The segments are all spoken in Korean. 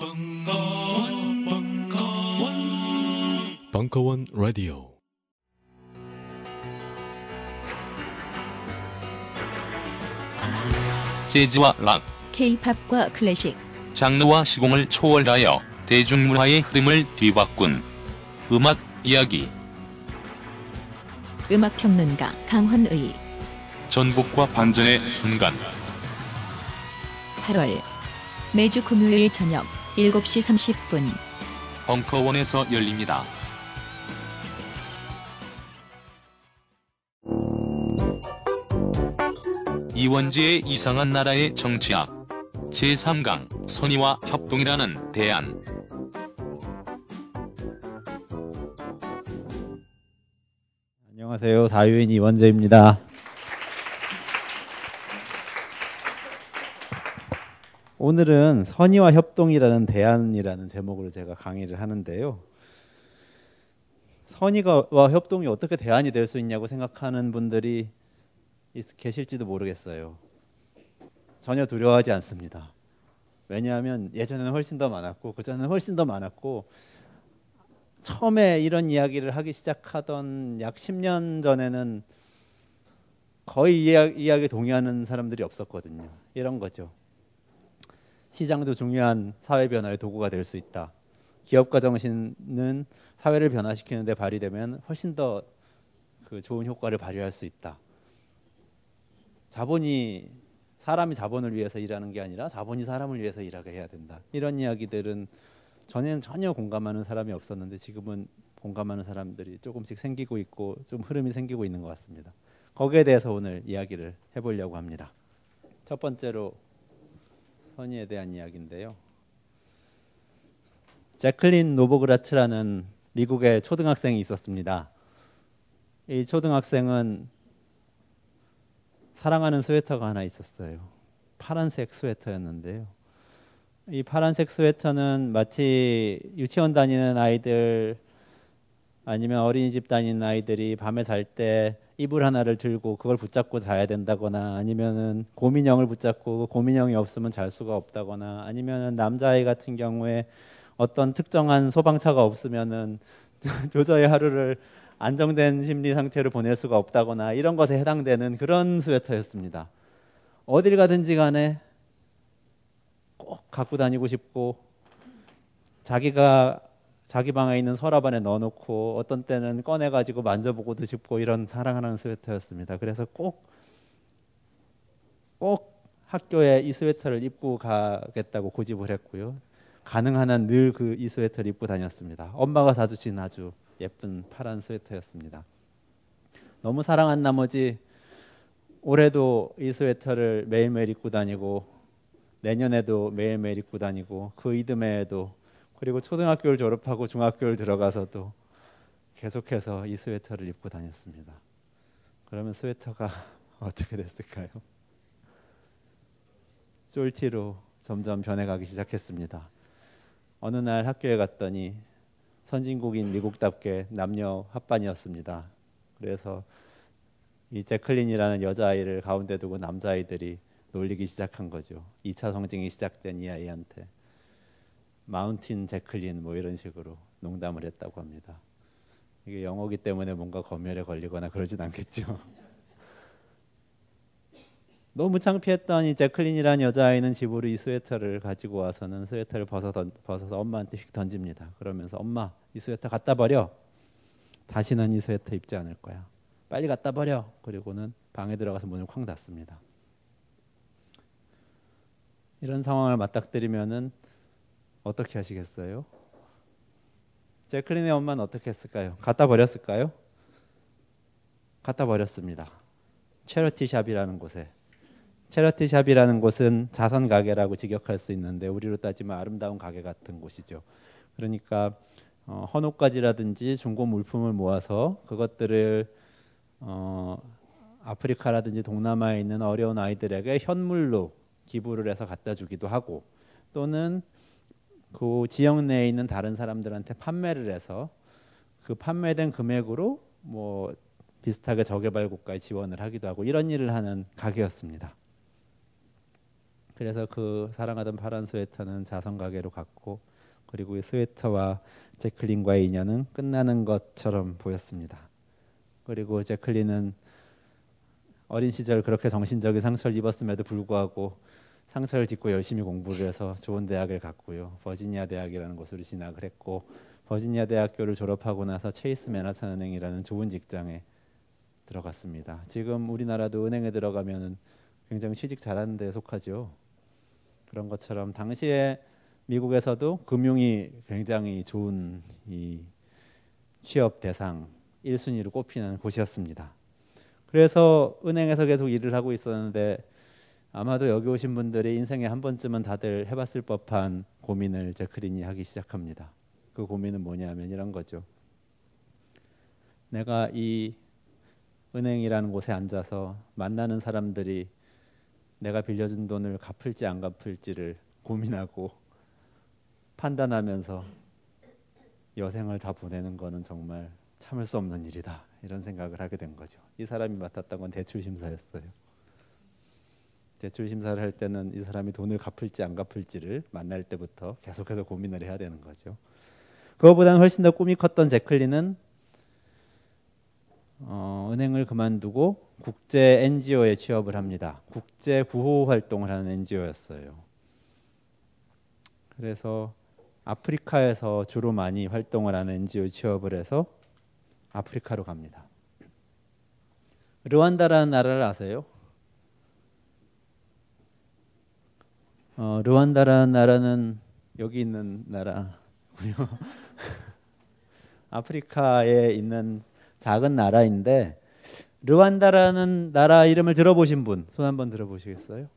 벙커원, 벙커원, 벙커원 라디오. 재즈와 락, K-팝과 클래식, 장르와 시공을 초월하여 대중문화의 흐름을 뒤바꾼 음악 이야기. 음악 평론가 강헌의 전복과 반전의 순간. 8월 매주 금요일 저녁 7시 30분 벙커원에서 열립니다. 이원지의 이상한 나라의 정치학 제3강 선의와 협동이라는 대안 안녕하세요. 자유인 이원재입니다. 오늘은 선의와 협동이라는 대안이라는 제목으로 제가 강의를 하는데요. 선의와 협동이 어떻게 대안이 될 수 있냐고 생각하는 분들이 있- 계실지도 모르겠어요. 전혀 두려워하지 않습니다. 왜냐하면 예전에는 훨씬 더 많았고 그전에는 훨씬 더 많았고 처음에 이런 이야기를 하기 시작하던 약 10년 전에는 거의 이야, 이야기 동의하는 사람들이 없었거든요. 이런 거죠. 시장도 중요한 사회 변화의 도구가 될 수 있다. 기업가 정신은 사회를 변화시키는데 발휘되면 훨씬 더 그 좋은 효과를 발휘할 수 있다. 자본이 사람이 자본을 위해서 일하는 게 아니라 자본이 사람을 위해서 일하게 해야 된다. 이런 이야기들은 전에는 전혀 공감하는 사람이 없었는데 지금은 공감하는 사람들이 조금씩 생기고 있고 좀 흐름이 생기고 있는 것 같습니다. 거기에 대해서 오늘 이야기를 해보려고 합니다. 첫 번째로 선의에 대한 이야기인데요. 제클린 노보그라츠라는 미국의 초등학생이 있었습니다. 이 초등학생은 사랑하는 스웨터가 하나 있었어요. 파란색 스웨터였는데요. 이 파란색 스웨터는 마치 유치원 다니는 아이들 아니면 어린이집 다니는 아이들이 밤에 잘 때 이불 하나를 들고 그걸 붙잡고 자야 된다거나 아니면은 곰인형을 붙잡고 곰인형이 없으면 잘 수가 없다거나 아니면은 남자아이 같은 경우에 어떤 특정한 소방차가 없으면은 도저히 하루를 안정된 심리 상태를 보낼 수가 없다거나 이런 것에 해당되는 그런 스웨터였습니다. 어딜 가든지 간에 꼭 갖고 다니고 싶고 자기가 자기 방에 있는 서랍 안에 넣어놓고 어떤 때는 꺼내가지고 만져보고도 싶고 이런 사랑하는 스웨터였습니다. 그래서 꼭, 꼭 학교에 이 스웨터를 입고 가겠다고 고집을 했고요. 가능한 한 늘 그 이 스웨터를 입고 다녔습니다. 엄마가 사주신 아주 예쁜 파란 스웨터였습니다. 너무 사랑한 나머지 올해도 이 스웨터를 매일매일 입고 다니고 내년에도 매일매일 입고 다니고 그 이듬해에도 그리고 초등학교를 졸업하고 중학교를 들어가서도 계속해서 이 스웨터를 입고 다녔습니다. 그러면 스웨터가 어떻게 됐을까요? 쫄티로 점점 변해가기 시작했습니다. 어느 날 학교에 갔더니 선진국인 미국답게 남녀 합반이었습니다. 그래서 이 제클린이라는 여자아이를 가운데 두고 남자아이들이 놀리기 시작한 거죠. 2차 성징이 시작된 이 아이한테 mountain 제클린 뭐 이런 식으로 농담을 했다고 합니다. 이게 영어기 때문에 뭔가 검열에 걸리거나 그러진 않겠죠. 너무 창피했던 이 제클린이라는 여자아이는 집으로 이 스웨터를 가지고 와서는 스웨터를 벗어 던, 벗어서 엄마한테 휙 던집니다. 그러면서 엄마 이 스웨터 갖다 버려. 다시는 이 스웨터 입지 않을 거야. 빨리 갖다 버려. 그리고는 방에 들어가서 문을 쾅 닫습니다. 이런 상황을 맞닥뜨리면은 어떻게 하시겠어요? 제클린의 엄마는 어떻게 했을까요? 갖다 버렸을까요? 갖다 버렸습니다. 체러티 샵이라는 곳에. 체러티 샵이라는 곳은 자선 가게라고 직역할 수 있는데 우리로 따지면 아름다운 가게 같은 곳이죠. 그러니까 어, 헌옷가지라든지 중고 물품을 모아서 그것들을 어, 아프리카라든지 동남아에 있는 어려운 아이들에게 현물로 기부를 해서 갖다 주기도 하고 또는 그 지역 내에 있는 다른 사람들한테 판매를 해서 그 판매된 금액으로 뭐 비슷하게 저개발 국가에 지원을 하기도 하고 이런 일을 하는 가게였습니다. 그래서 그 사랑하던 파란 스웨터는 자선 가게로 갔고 그리고 이 스웨터와 제클린과의 인연은 끝나는 것처럼 보였습니다. 그리고 제클린은 어린 시절 그렇게 정신적인 상처를 입었음에도 불구하고 상처를 딛고 열심히 공부를 해서 좋은 대학을 갔고요. 버지니아 대학이라는 곳으로 진학을 했고 버지니아 대학교를 졸업하고 나서 체이스 맨하탄 은행이라는 좋은 직장에 들어갔습니다. 지금 우리나라도 은행에 들어가면은 굉장히 취직 잘하는 데 속하죠. 그런 것처럼 당시에 미국에서도 금융이 굉장히 좋은 이 취업 대상 1순위로 꼽히는 곳이었습니다. 그래서 은행에서 계속 일을 하고 있었는데 아마도 여기 오신 분들이 인생에 한 번쯤은 다들 해봤을 법한 고민을 제크린이 하기 시작합니다. 그 고민은 뭐냐면 이런 거죠. 내가 이 은행이라는 곳에 앉아서 만나는 사람들이 내가 빌려준 돈을 갚을지 안 갚을지를 고민하고 판단하면서 여생을 다 보내는 거는 정말 참을 수 없는 일이다 이런 생각을 하게 된 거죠. 이 사람이 맡았던 건 대출 심사였어요. 대출 심사를 할 때는 이 사람이 돈을 갚을지 안 갚을지를 만날 때부터 계속해서 고민을 해야 되는 거죠. 그거보다는 훨씬 더 꿈이 컸던 제클린은 어, 은행을 그만두고 국제 NGO에 취업을 합니다. 국제 구호 활동을 하는 NGO였어요. 그래서 아프리카에서 주로 많이 활동을 하는 NGO 취업을 해서 아프리카로 갑니다. 르완다라는 나라를 아세요? 어, 르완다라는 나라는 여기 있는 나라고요. 아프리카에 있는 작은 나라인데 르완다라는 나라 이름을 들어보신 분 손 한번 들어보시겠어요?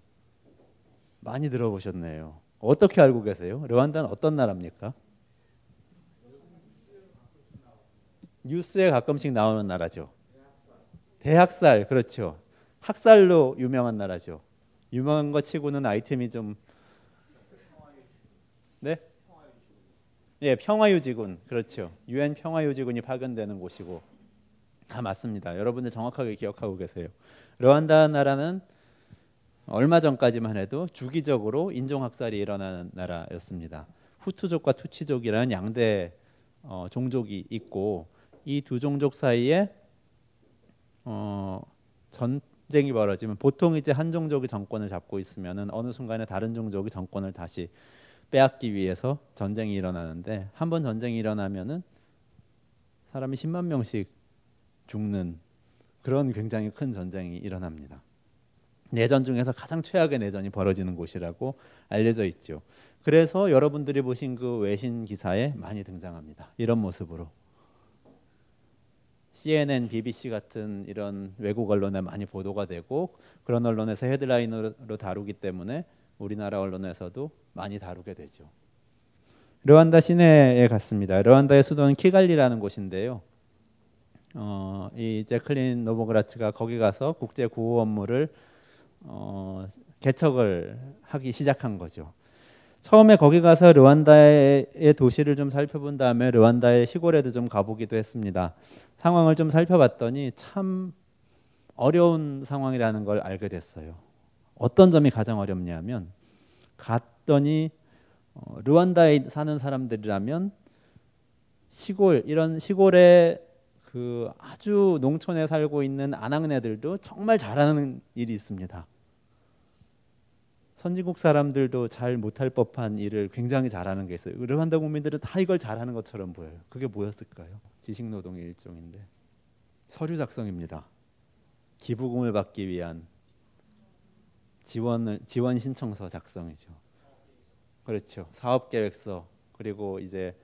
많이 들어보셨네요. 어떻게 알고 계세요? 르완다는 어떤 나라입니까? 뉴스에 가끔씩 나오는 나라죠. 대학살 그렇죠. 학살로 유명한 나라죠. 유명한 것 치고는 아이템이 좀 네? 예, 평화유지군 그렇죠. 유엔 평화유지군이 파견되는 곳이고 다 맞습니다. 여러분들 정확하게 기억하고 계세요. 르완다 나라는 얼마 전까지만 해도 주기적으로 인종학살이 일어나는 나라였습니다. 후투족과 투치족이라는 양대 어, 종족이 있고 이 두 종족 사이에 어, 전쟁이 벌어지면 보통 이제 한 종족이 정권을 잡고 있으면은 어느 순간에 다른 종족이 정권을 다시 빼앗기 위해서 전쟁이 일어나는데 한 번 전쟁이 일어나면은 사람이 10만 명씩 죽는 그런 굉장히 큰 전쟁이 일어납니다. 내전 중에서 가장 최악의 내전이 벌어지는 곳이라고 알려져 있죠. 그래서 여러분들이 보신 그 외신 기사에 많이 등장합니다. 이런 모습으로. CNN, BBC 같은 이런 외국 언론에 많이 보도가 되고 그런 언론에서 헤드라인으로 다루기 때문에 우리나라 언론에서도 많이 다루게 되죠. 르완다 시내에 갔습니다. 르완다의 수도는 키갈리라는 곳인데요. 어, 이 제클린 노보그라츠가 거기 가서 국제 구호 업무를 어, 개척을 하기 시작한 거죠. 처음에 거기 가서 르완다의 도시를 좀 살펴본 다음에 르완다의 시골에도 좀 가보기도 했습니다. 상황을 좀 살펴봤더니 참 어려운 상황이라는 걸 알게 됐어요. 어떤 점이 가장 어렵냐면 갔더니 어, 르완다에 사는 사람들이라면 시골 이런 시골에 그 아주 농촌에 살고 있는 아낙네들도 정말 잘하는 일이 있습니다. 선진국 사람들도 잘 못할 법한 일을 굉장히 잘하는 게 있어요. 르완다 국민들은 다 이걸 잘하는 것처럼 보여요. 그게 뭐였을까요? 지식 노동의 일종인데 서류 작성입니다. 기부금을 받기 위한 지원을 지원 신청서 작성이죠. 그렇죠. 사업 계획서 그리고 이제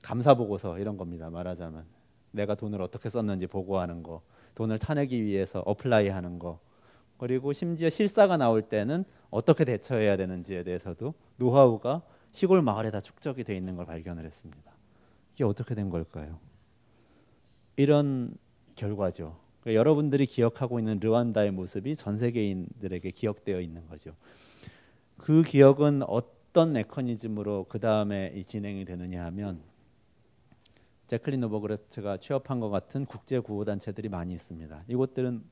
감사 보고서 이런 겁니다. 말하자면 내가 돈을 어떻게 썼는지 보고하는 거, 돈을 타내기 위해서 apply 하는 거, 그리고 심지어 실사가 나올 때는 어떻게 대처해야 되는지에 대해서도 노하우가 시골 마을에 다 축적이 돼 있는 걸 발견을 했습니다. 이게 어떻게 된 걸까요? 이런 결과죠. 그러니까 여러분들이 기억하고 있는 르완다의 모습이 전 세계인들에게 기억되어 있는 거죠. 그 기억은 어떤 메커니즘으로 그 다음에 진행이 되느냐 하면 제클린 노버그레츠가 취업한 것 같은 국제 구호 단체들이 많이 있습니다. 이곳들은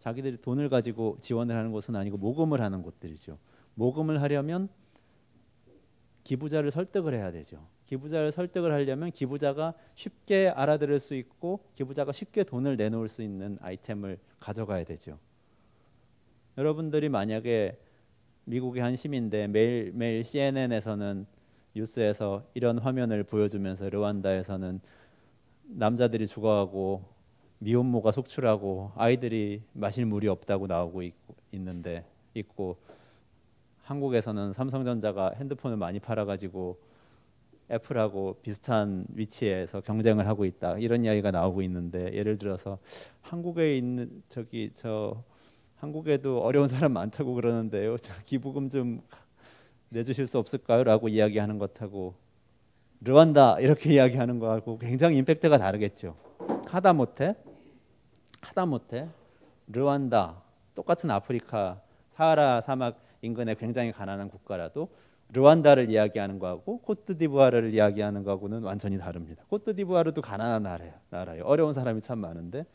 자기들이 돈을 가지고 지원을 하는 곳은 아니고 모금을 하는 곳들이죠. 모금을 하려면 기부자를 설득을 해야 되죠. 기부자를 설득을 하려면 기부자가 쉽게 알아들을 수 있고 기부자가 쉽게 돈을 내놓을 수 있는 아이템을 가져가야 되죠. 여러분들이 만약에 미국의 한 시민인데 매일 매일 CNN에서는 뉴스에서 이런 화면을 보여주면서 르완다에서는 남자들이 죽어가고 미혼모가 속출하고 아이들이 마실 물이 없다고 나오고 있고, 있는데 있고 한국에서는 삼성전자가 핸드폰을 많이 팔아가지고 애플하고 비슷한 위치에서 경쟁을 하고 있다 이런 이야기가 나오고 있는데 예를 들어서 한국에 있는 저기 저 한국에도 어려운 사람 많다고 그러는데요. 저 기부금 좀 내주실 수 없을까요?라고 이야기하는 것하고 르완다 이렇게 이야기하는 거하고 굉장히 임팩트가 다르겠죠. 하다 못해 하다 못해 르완다 똑같은 아프리카 사하라 사막 인근에 굉장히 가난한 국가라도 르완다를 이야기하는 거하고 코트디부아르를 이야기하는 거하고는 완전히 다릅니다. 코트디부아르도 가난한 나라예요. 나라예요. 어려운 사람이 참 많은데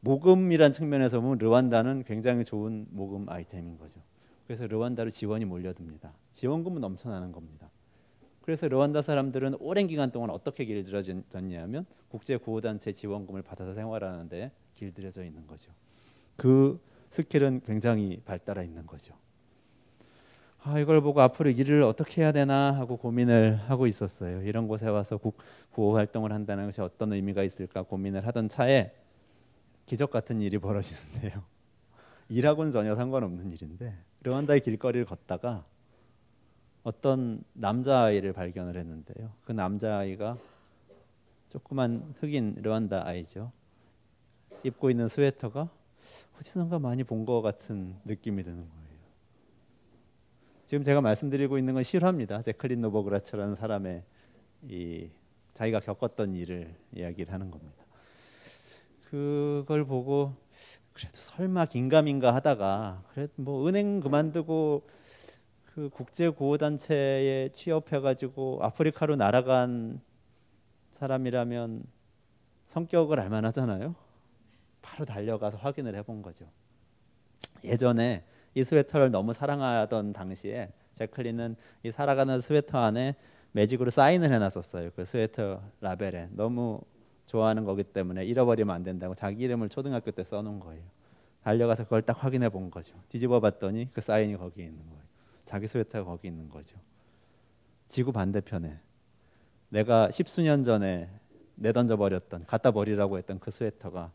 모금이란 측면에서 보면 르완다는 굉장히 좋은 모금 아이템인 거죠. 그래서 르완다로 지원이 몰려듭니다. 지원금은 넘쳐나는 겁니다. 그래서 르완다 사람들은 오랜 기간 동안 어떻게 길들여졌냐면 국제 구호단체 지원금을 받아서 생활하는데 길들여져 있는 거죠. 그 스킬은 굉장히 발달해 있는 거죠. 아, 이걸 보고 앞으로 일을 어떻게 해야 되나 하고 고민을 하고 있었어요. 이런 곳에 와서 국, 구호 활동을 한다는 것이 어떤 의미가 있을까 고민을 하던 차에 기적 같은 일이 벌어지는데요. 일하고는 전혀 상관없는 일인데 르완다의 길거리를 걷다가 어떤 남자아이를 발견을 했는데요. 그 남자아이가 조그만 흑인 르완다 아이죠. 입고 있는 스웨터가 어디선가 많이 본 것 같은 느낌이 드는 거예요. 지금 제가 말씀드리고 있는 건 실화입니다. 제클린 노버그라츠라는 사람의 이 자기가 겪었던 일을 이야기를 하는 겁니다. 그걸 보고 그래도 설마 긴가민가 하다가 그래 뭐 은행 그만두고 그 국제 구호 단체에 취업해 가지고 아프리카로 날아간 사람이라면 성격을 알만하잖아요. 바로 달려가서 확인을 해본 거죠. 예전에 이 스웨터를 너무 사랑하던 당시에 제클린은 이 사랑하는 스웨터 안에 매직으로 사인을 해놨었어요. 그 스웨터 라벨에 너무 좋아하는 거기 때문에 잃어버리면 안 된다고 자기 이름을 초등학교 때 써놓은 거예요. 달려가서 그걸 딱 확인해 본 거죠. 뒤집어 봤더니 그 사인이 거기에 있는 거예요. 자기 스웨터가 거기 있는 거죠. 지구 반대편에 내가 십수년 전에 내던져 버렸던 갖다 버리라고 했던 그 스웨터가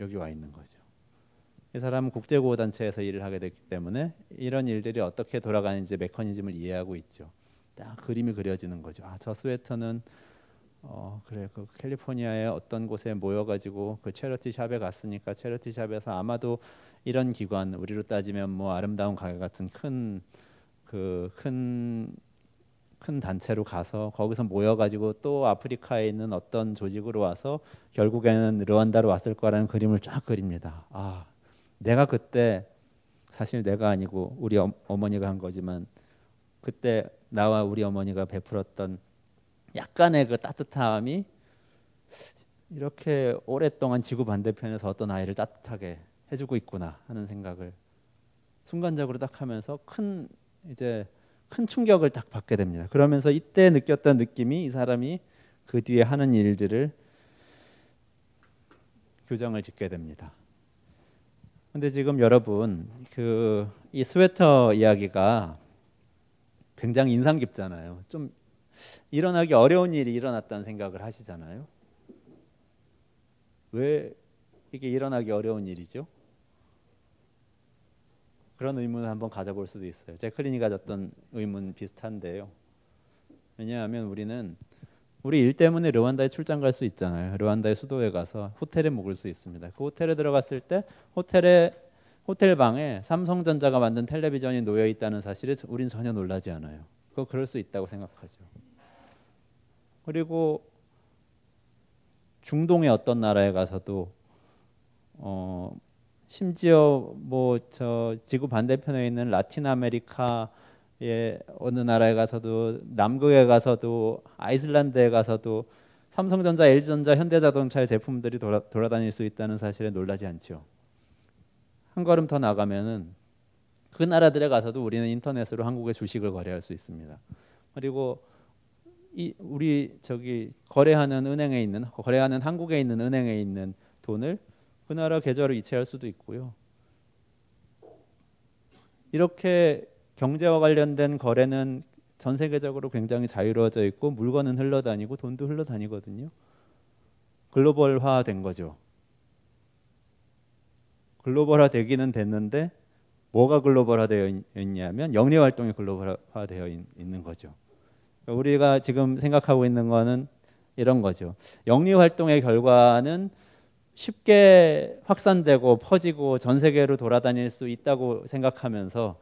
여기 와 있는 거죠. 이 사람은 국제구호단체에서 일을 하게 됐기 때문에 이런 일들이 어떻게 돌아가는지 메커니즘을 이해하고 있죠. 딱 그림이 그려지는 거죠. 아, 저 스웨터는 어 그래 그 캘리포니아의 어떤 곳에 모여가지고 그 체러티 샵에 갔으니까 체러티 샵에서 아마도 이런 기관 우리로 따지면 뭐 아름다운 가게 같은 큰 그큰큰 단체로 가서 거기서 모여가지고 또 아프리카에 있는 어떤 조직으로 와서 결국에는 르완다로 왔을 거라는 그림을 쫙 그립니다. 아 내가 그때 사실 내가 아니고 우리 어, 어머니가 한 거지만 그때 나와 우리 어머니가 베풀었던 약간의 그 따뜻함이 이렇게 오랫동안 지구 반대편에서 어떤 아이를 따뜻하게 해주고 있구나 하는 생각을 순간적으로 딱 하면서 큰 이제 큰 충격을 딱 받게 됩니다. 그러면서 이때 느꼈던 느낌이 이 사람이 그 뒤에 하는 일들을 교정을 짓게 됩니다. 근데 지금 여러분 그 이 스웨터 이야기가 굉장히 인상 깊잖아요. 좀 일어나기 어려운 일이 일어났다는 생각을 하시잖아요. 왜 이게 일어나기 어려운 일이죠? 그런 의문을 한번 가져볼 수도 있어요. 제클린이 가졌던 의문 비슷한데요. 왜냐하면 우리는 우리 일 때문에 르완다에 출장 갈 수 있잖아요. 르완다의 수도에 가서 호텔에 묵을 수 있습니다. 그 호텔에 들어갔을 때 호텔에 호텔 방에 삼성전자가 만든 텔레비전이 놓여 있다는 사실에 우린 전혀 놀라지 않아요. 그거 그럴 수 있다고 생각하죠. 그리고 중동의 어떤 나라에 가서도 어 심지어 뭐 저 지구 반대편에 있는 라틴 아메리카의 어느 나라에 가서도 남극에 가서도 아이슬란드에 가서도 삼성전자, LG전자, 현대자동차의 제품들이 돌아, 돌아다닐 수 있다는 사실에 놀라지 않죠. 한 걸음 더 나가면은 그 나라들에 가서도 우리는 인터넷으로 한국의 주식을 거래할 수 있습니다. 그리고 이 우리 저기 거래하는 은행에 있는 거래하는 한국에 있는 은행에 있는 돈을 그 나라 계좌로 이체할 수도 있고요. 이렇게 경제와 관련된 거래는 전 세계적으로 굉장히 자유로워져 있고 물건은 흘러다니고 돈도 흘러다니거든요. 글로벌화된 거죠. 글로벌화 되기는 됐는데 뭐가 글로벌화 되어 있냐면 영리 활동이 글로벌화 되어 있는 거죠. 우리가 지금 생각하고 있는 거는 이런 거죠. 영리 활동의 결과는 쉽게 확산되고 퍼지고 전 세계로 돌아다닐 수 있다고 생각하면서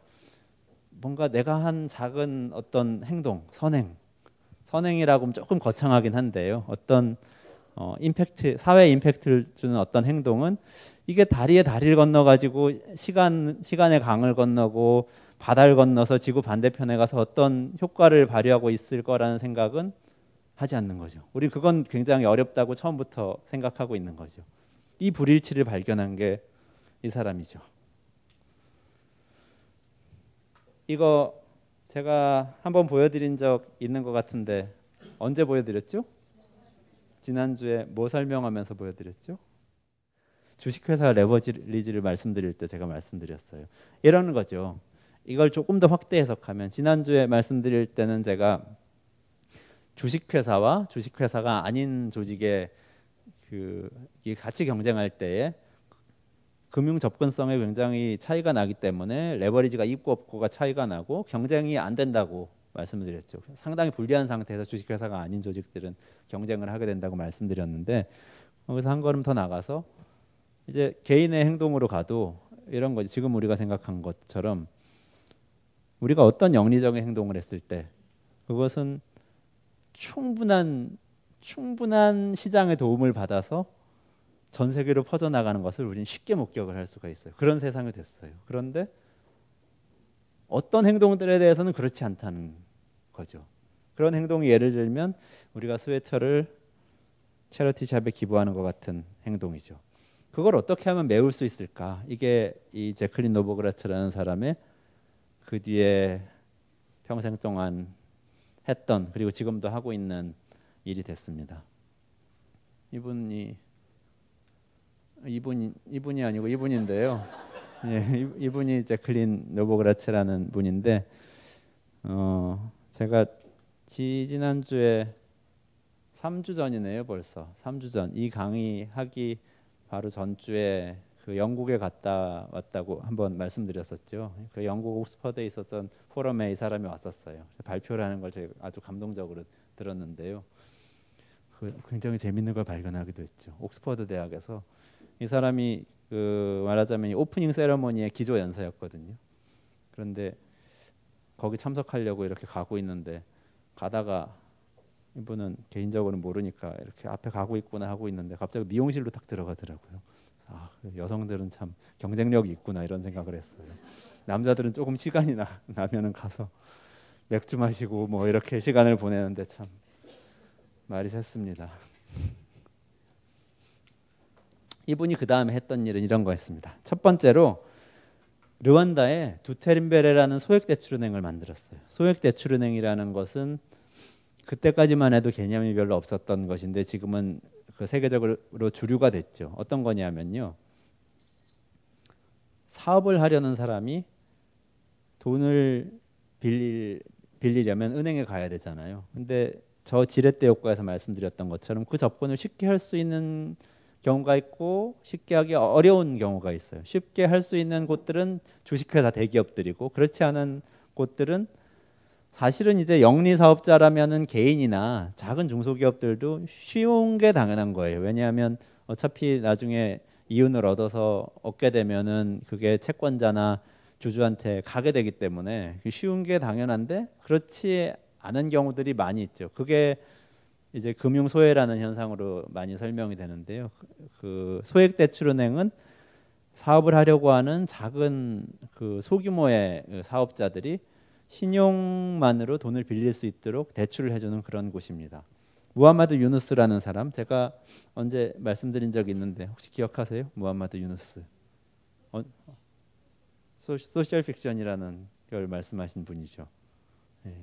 뭔가 내가 한 작은 어떤 행동, 선행, 선행이라고 조금 거창하긴 한데요. 어떤 어, 임팩트, 사회 임팩트를 주는 어떤 행동은 이게 다리에 다리를 건너 가지고 시간 시간의 강을 건너고 바다를 건너서 지구 반대편에 가서 어떤 효과를 발휘하고 있을 거라는 생각은 하지 않는 거죠. 우리 그건 굉장히 어렵다고 처음부터 생각하고 있는 거죠. 이 불일치를 발견한 게 이 사람이죠. 이거 제가 한번 보여드린 적 있는 것 같은데 언제 보여드렸죠? 지난주에 뭐 설명하면서 보여드렸죠? 주식회사 레버리지를 말씀드릴 때 제가 말씀드렸어요. 이러는 거죠. 이걸 조금 더 확대 해석하면 지난주에 말씀드릴 때는 제가 주식회사와 주식회사가 아닌 조직의 그 같이 경쟁할 때에 금융 접근성에 굉장히 차이가 나기 때문에 레버리지가 있고 없고가 차이가 나고 경쟁이 안 된다고 말씀드렸죠. 상당히 불리한 상태에서 주식회사가 아닌 조직들은 경쟁을 하게 된다고 말씀드렸는데 거기서 한 걸음 더 나가서 이제 개인의 행동으로 가도 이런 거지 지금 우리가 생각한 것처럼 우리가 어떤 영리적인 행동을 했을 때 그것은 충분한 충분한 시장의 도움을 받아서 전 세계로 퍼져나가는 것을 우리는 쉽게 목격을 할 수가 있어요. 그런 세상이 됐어요. 그런데 어떤 행동들에 대해서는 그렇지 않다는 거죠. 그런 행동이 예를 들면 우리가 스웨터를 charity shop에 기부하는 것 같은 행동이죠. 그걸 어떻게 하면 메울 수 있을까? 이게 이 제클린 노보그라츠라는 사람의 그 뒤에 평생 동안 했던 그리고 지금도 하고 있는 일이 됐습니다. 이분이 이분 이분이 아니고 이분인데요. 예, 이분이 제클린 노보그라츠라는 분인데 어, 제가 지지난 주에 3주 전이네요, 벌써. 3주 전. 이 강의 하기 바로 전주에 그 영국에 갔다 왔다고 한번 말씀드렸었죠. 그 영국 옥스퍼드에 있었던 포럼에 이 사람이 왔었어요. 발표를 하는 걸 제가 아주 감동적으로 들었는데요. 그 굉장히 재밌는 걸 발견하기도 했죠. 옥스퍼드 대학에서 이 사람이 그 말하자면 오프닝 세러머니의 기조 연사였거든요. 그런데 거기 참석하려고 이렇게 가고 있는데 가다가 이분은 개인적으로는 모르니까 이렇게 앞에 가고 있구나 하고 있는데 갑자기 미용실로 딱 들어가더라고요. 아, 그 여성들은 참 경쟁력이 있구나 이런 생각을 했어요. 남자들은 조금 시간이 나, 나면은 가서 맥주 마시고 뭐 이렇게 시간을 보내는데 참 말이 샜습니다. 이분이 그 다음에 했던 일은 이런 거였습니다. 첫 번째로 르완다에 두테린베레라는 소액대출은행을 만들었어요. 소액대출은행이라는 것은 그때까지만 해도 개념이 별로 없었던 것인데 지금은 그 세계적으로 주류가 됐죠. 어떤 거냐면요. 사업을 하려는 사람이 돈을 빌릴, 빌리려면 은행에 가야 되잖아요. 근데 저 지렛대 효과에서 말씀드렸던 것처럼 그 접근을 쉽게 할 수 있는 경우가 있고 쉽게 하기 어려운 경우가 있어요. 쉽게 할 수 있는 곳들은 주식회사 대기업들이고 그렇지 않은 곳들은 사실은 이제 영리 사업자라면은 개인이나 작은 중소기업들도 쉬운 게 당연한 거예요. 왜냐하면 어차피 나중에 이윤을 얻어서 얻게 되면은 그게 채권자나 주주한테 가게 되기 때문에 쉬운 게 당연한데 그렇지 않은 경우들이 많이 있죠. 그게 이제 금융 소외라는 현상으로 많이 설명이 되는데요. 그 소액 대출은행은 사업을 하려고 하는 작은 그 소규모의 그 사업자들이 신용만으로 돈을 빌릴 수 있도록 대출을 해주는 그런 곳입니다. 무함마드 유누스라는 사람 제가 언제 말씀드린 적이 있는데 혹시 기억하세요? 무함마드 유누스. 어, 소, social fiction이라는 걸 말씀하신 분이죠. 예.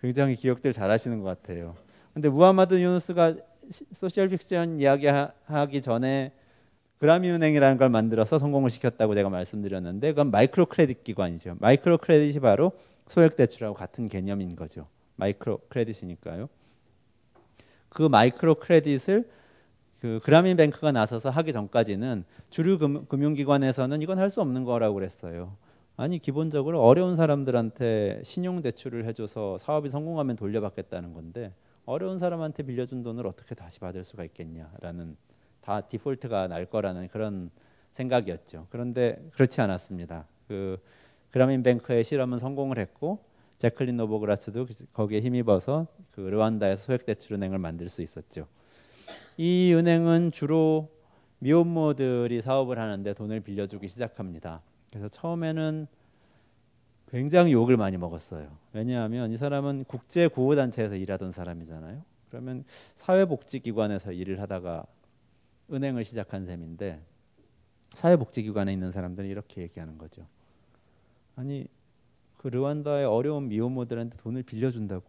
굉장히 기억들 잘하시는 것 같아요. 근데 무하마드 유누스가 social fiction 이야기하기 전에 그라민 은행이라는 걸 만들어서 성공을 시켰다고 제가 말씀드렸는데 그건 microcredit 기관이죠. microcredit이 바로 소액 대출하고 같은 개념인 거죠. microcredit이니까요. 그 microcredit을 그 Grameen Bank가 나서서 하기 전까지는 주류 금, 금융 기관에서는 이건 할 수 없는 거라고 그랬어요. 아니 기본적으로 어려운 사람들한테 신용 대출을 해줘서 사업이 성공하면 돌려받겠다는 건데 어려운 사람한테 빌려준 돈을 어떻게 다시 받을 수가 있겠냐라는 다 디폴트가 날 거라는 그런 생각이었죠. 그런데 그렇지 않았습니다. 그 그라민 뱅크의 실험은 성공을 했고 제클린 노보그라스도 거기에 힘입어서 그 르완다에서 소액 대출 은행을 만들 수 있었죠. 이 은행은 주로 미혼모들이 사업을 하는데 돈을 빌려주기 시작합니다. 그래서 처음에는 굉장히 욕을 많이 먹었어요. 왜냐하면 이 사람은 국제 구호 단체에서 일하던 사람이잖아요. 그러면 사회복지기관에서 일을 하다가 은행을 시작한 셈인데 사회복지기관에 있는 사람들은 이렇게 얘기하는 거죠. 아니 그 르완다의 어려운 미혼모들한테 돈을 빌려준다고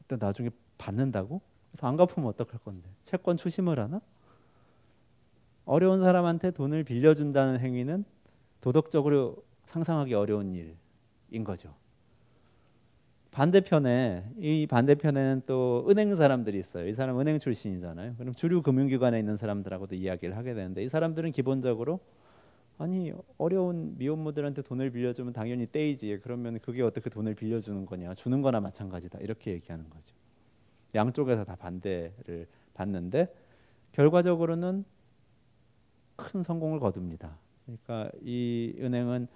일단 나중에 받는다고 그래서 안 갚으면 어떡할 건데 채권 추심을 하나? 어려운 사람한테 돈을 빌려준다는 행위는 도덕적으로 상상하기 어려운 일인 거죠. 반대편에 이 반대편에는 또 은행 사람들이 있어요. 이 사람 은행 출신이잖아요. 그럼 주류 금융기관에 있는 사람들하고도 이야기를 하게 되는데 이 사람들은 기본적으로 아니 어려운 미혼모들한테 돈을 빌려주면 당연히 떼이지. 그러면 그게 어떻게 돈을 빌려주는 거냐? 주는 거나 마찬가지다. 이렇게 얘기하는 거죠. 양쪽에서 다 반대를 받는데 결과적으로는 큰 성공을 거둡니다. 그러니까 이 은행은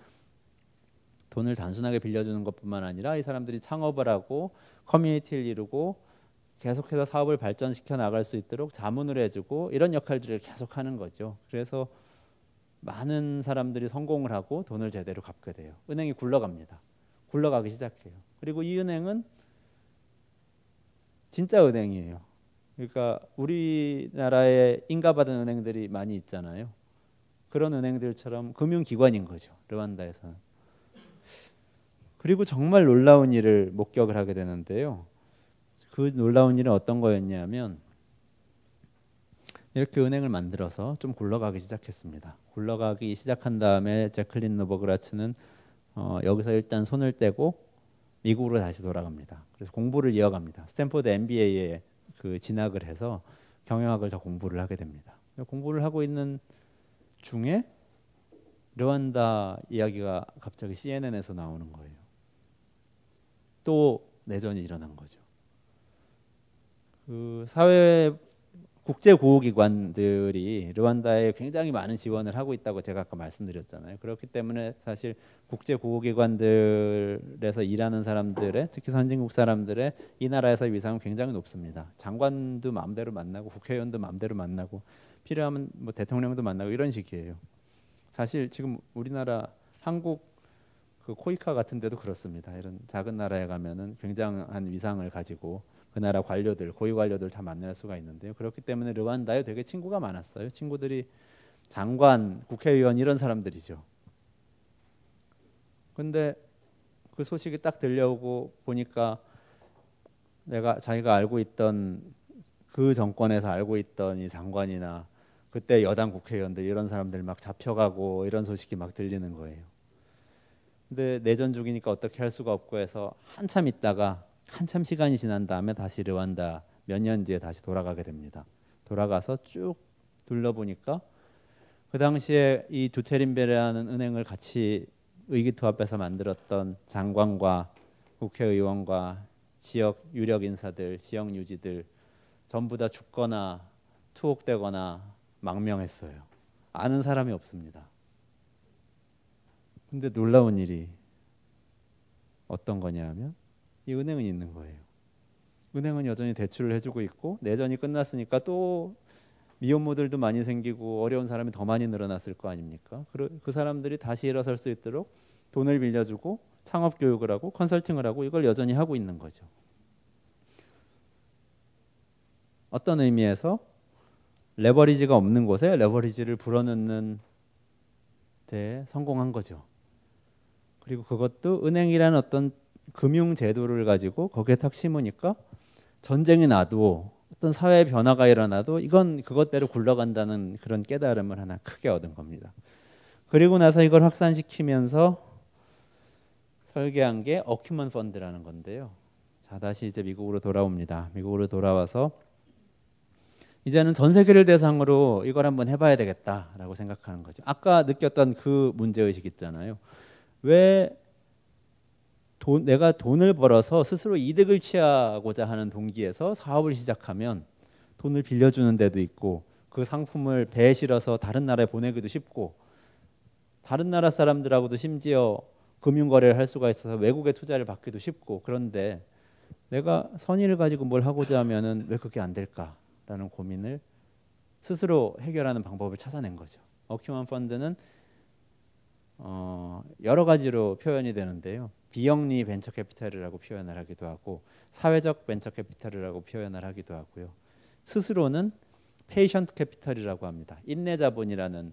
돈을 단순하게 빌려주는 것뿐만 아니라 이 사람들이 창업을 하고 커뮤니티를 이루고 계속해서 사업을 발전시켜 나갈 수 있도록 자문을 해주고 이런 역할들을 계속하는 거죠. 그래서 많은 사람들이 성공을 하고 돈을 제대로 갚게 돼요. 은행이 굴러갑니다. 굴러가기 시작해요. 그리고 이 은행은 진짜 은행이에요. 그러니까 우리나라에 인가받은 은행들이 많이 있잖아요. 그런 은행들처럼 금융기관인 거죠. 르완다에서는. 그리고 정말 놀라운 일을 목격을 하게 되는데요. 그 놀라운 일은 어떤 거였냐면 이렇게 은행을 만들어서 좀 굴러가기 시작했습니다. 굴러가기 시작한 다음에 제클린 노버그라츠는 어, 여기서 일단 손을 떼고 미국으로 다시 돌아갑니다. 그래서 공부를 이어갑니다. 스탠포드 MBA에 그 진학을 해서 경영학을 더 공부를 하게 됩니다. 공부를 하고 있는 중에 르완다 이야기가 갑자기 CNN에서 나오는 거예요. 또 내전이 일어난 거죠. 그 사회 국제 구호기관들이 르완다에 굉장히 많은 지원을 하고 있다고 제가 아까 말씀드렸잖아요. 그렇기 때문에 사실 국제 구호기관들에서 일하는 사람들의 특히 선진국 사람들의 이 나라에서 위상은 굉장히 높습니다. 장관도 마음대로 만나고 국회의원도 마음대로 만나고 필요하면 뭐 대통령도 만나고 이런 식이에요. 사실 지금 우리나라 한국 그 코이카 같은 데도 그렇습니다. 이런 작은 나라에 가면은 굉장한 위상을 가지고 그 나라 관료들, 고위 관료들 다 만날 수가 있는데요. 그렇기 때문에 르완다에 되게 친구가 많았어요. 친구들이 장관, 국회의원 이런 사람들이죠. 근데 그 소식이 딱 들려오고 보니까 내가 자기가 알고 있던 그 정권에서 알고 있던 이 장관이나 그때 여당 국회의원들 이런 사람들 막 잡혀가고 이런 소식이 막 들리는 거예요. 근데 내전 중이니까 어떻게 할 수가 없고 해서 한참 있다가 한참 시간이 지난 다음에 다시 르완다 몇 년 뒤에 다시 돌아가게 됩니다. 돌아가서 쭉 둘러보니까 그 당시에 이 두체린베라는 은행을 같이 의기투합해서 만들었던 장관과 국회의원과 지역 유력 인사들, 지역 유지들 전부 다 죽거나 투옥되거나 망명했어요. 아는 사람이 없습니다. 근데 놀라운 일이 어떤 거냐면 이 은행은 있는 거예요. 은행은 여전히 대출을 해주고 있고 내전이 끝났으니까 또 미혼모들도 많이 생기고 어려운 사람이 더 많이 늘어났을 거 아닙니까? 그 사람들이 다시 일어설 수 있도록 돈을 빌려주고 창업 교육을 하고 컨설팅을 하고 이걸 여전히 하고 있는 거죠. 어떤 의미에서 레버리지가 없는 곳에 레버리지를 불어넣는 데 성공한 거죠. 그리고 그것도 은행이라는 어떤 금융 제도를 가지고 거기에 탁 심으니까 전쟁이 나도 어떤 사회 변화가 일어나도 이건 그것대로 굴러간다는 그런 깨달음을 하나 크게 얻은 겁니다. 그리고 나서 이걸 확산시키면서 설계한 게 어큐먼 펀드라는 건데요. 자, 다시 이제 미국으로 돌아옵니다. 미국으로 돌아와서 이제는 전 세계를 대상으로 이걸 한번 해봐야 되겠다라고 생각하는 거죠. 아까 느꼈던 그 문제 의식 있잖아요. 왜 돈, 내가 돈을 벌어서 스스로 이득을 취하고자 하는 동기에서 사업을 시작하면 돈을 빌려주는 데도 있고 그 상품을 배에 실어서 다른 나라에 보내기도 쉽고 다른 나라 사람들하고도 심지어 금융 거래를 할 수가 있어서 외국에 투자를 받기도 쉽고 그런데 내가 선의를 가지고 뭘 하고자 하면은 왜 그게 안 될까라는 고민을 스스로 해결하는 방법을 찾아낸 거죠. Acumen Fund는 어, 여러 가지로 표현이 되는데요. 비영리 벤처 캐피탈이라고 표현을 하기도 하고 사회적 벤처 캐피탈이라고 표현을 하기도 하고요. 스스로는 patient capital이라고 합니다. 인내 자본이라는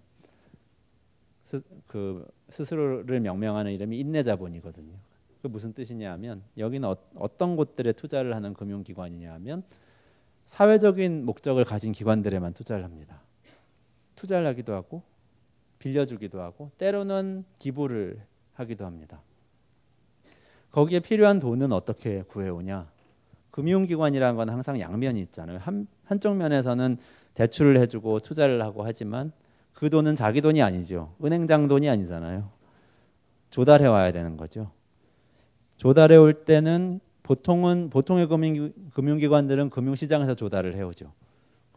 스, 그 스스로를 명명하는 이름이 인내 자본이거든요. 그 무슨 뜻이냐면 여기는 어, 떤 곳들에 투자를 하는 금융기관이냐면 사회적인 목적을 가진 기관들에만 투자를 합니다. 투자를 하기도 하고 빌려주기도 하고 때로는 기부를 하기도 합니다. 거기에 필요한 돈은 어떻게 구해오냐? 금융기관이라는 건 항상 양면이 있잖아요. 한, 한쪽 면에서는 대출을 해주고 투자를 하고 하지만 그 돈은 자기 돈이 아니죠. 은행장 돈이 아니잖아요. 조달해 와야 되는 거죠. 조달해 올 때는 보통은 보통의 금융, 금융기관들은 금융시장에서 조달을 해오죠.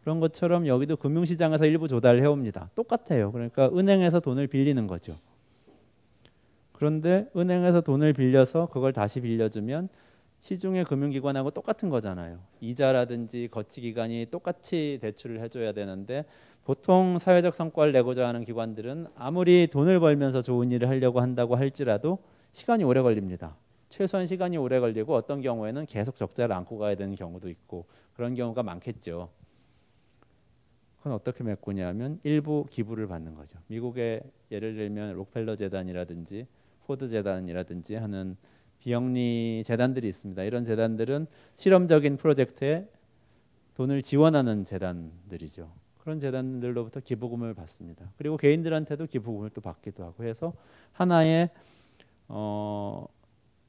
그런 것처럼 여기도 금융시장에서 일부 조달을 해옵니다. 똑같아요. 그러니까 은행에서 돈을 빌리는 거죠. 그런데 은행에서 돈을 빌려서 그걸 다시 빌려주면 시중의 금융기관하고 똑같은 거잖아요. 이자라든지 거치 기간이 똑같이 대출을 해줘야 되는데 보통 사회적 성과를 내고자 하는 기관들은 아무리 돈을 벌면서 좋은 일을 하려고 한다고 할지라도 시간이 오래 걸립니다. 최소한 시간이 오래 걸리고 어떤 경우에는 계속 적자를 안고 가야 되는 경우도 있고 그런 경우가 많겠죠. 그건 어떻게 메꾸냐면 일부 기부를 받는 거죠. 미국의 예를 들면 록펠러 재단이라든지 포드 재단이라든지 하는 비영리 재단들이 있습니다. 이런 재단들은 실험적인 프로젝트에 돈을 지원하는 재단들이죠. 그런 재단들로부터 기부금을 받습니다. 그리고 개인들한테도 기부금을 또 받기도 하고 해서 하나의 어,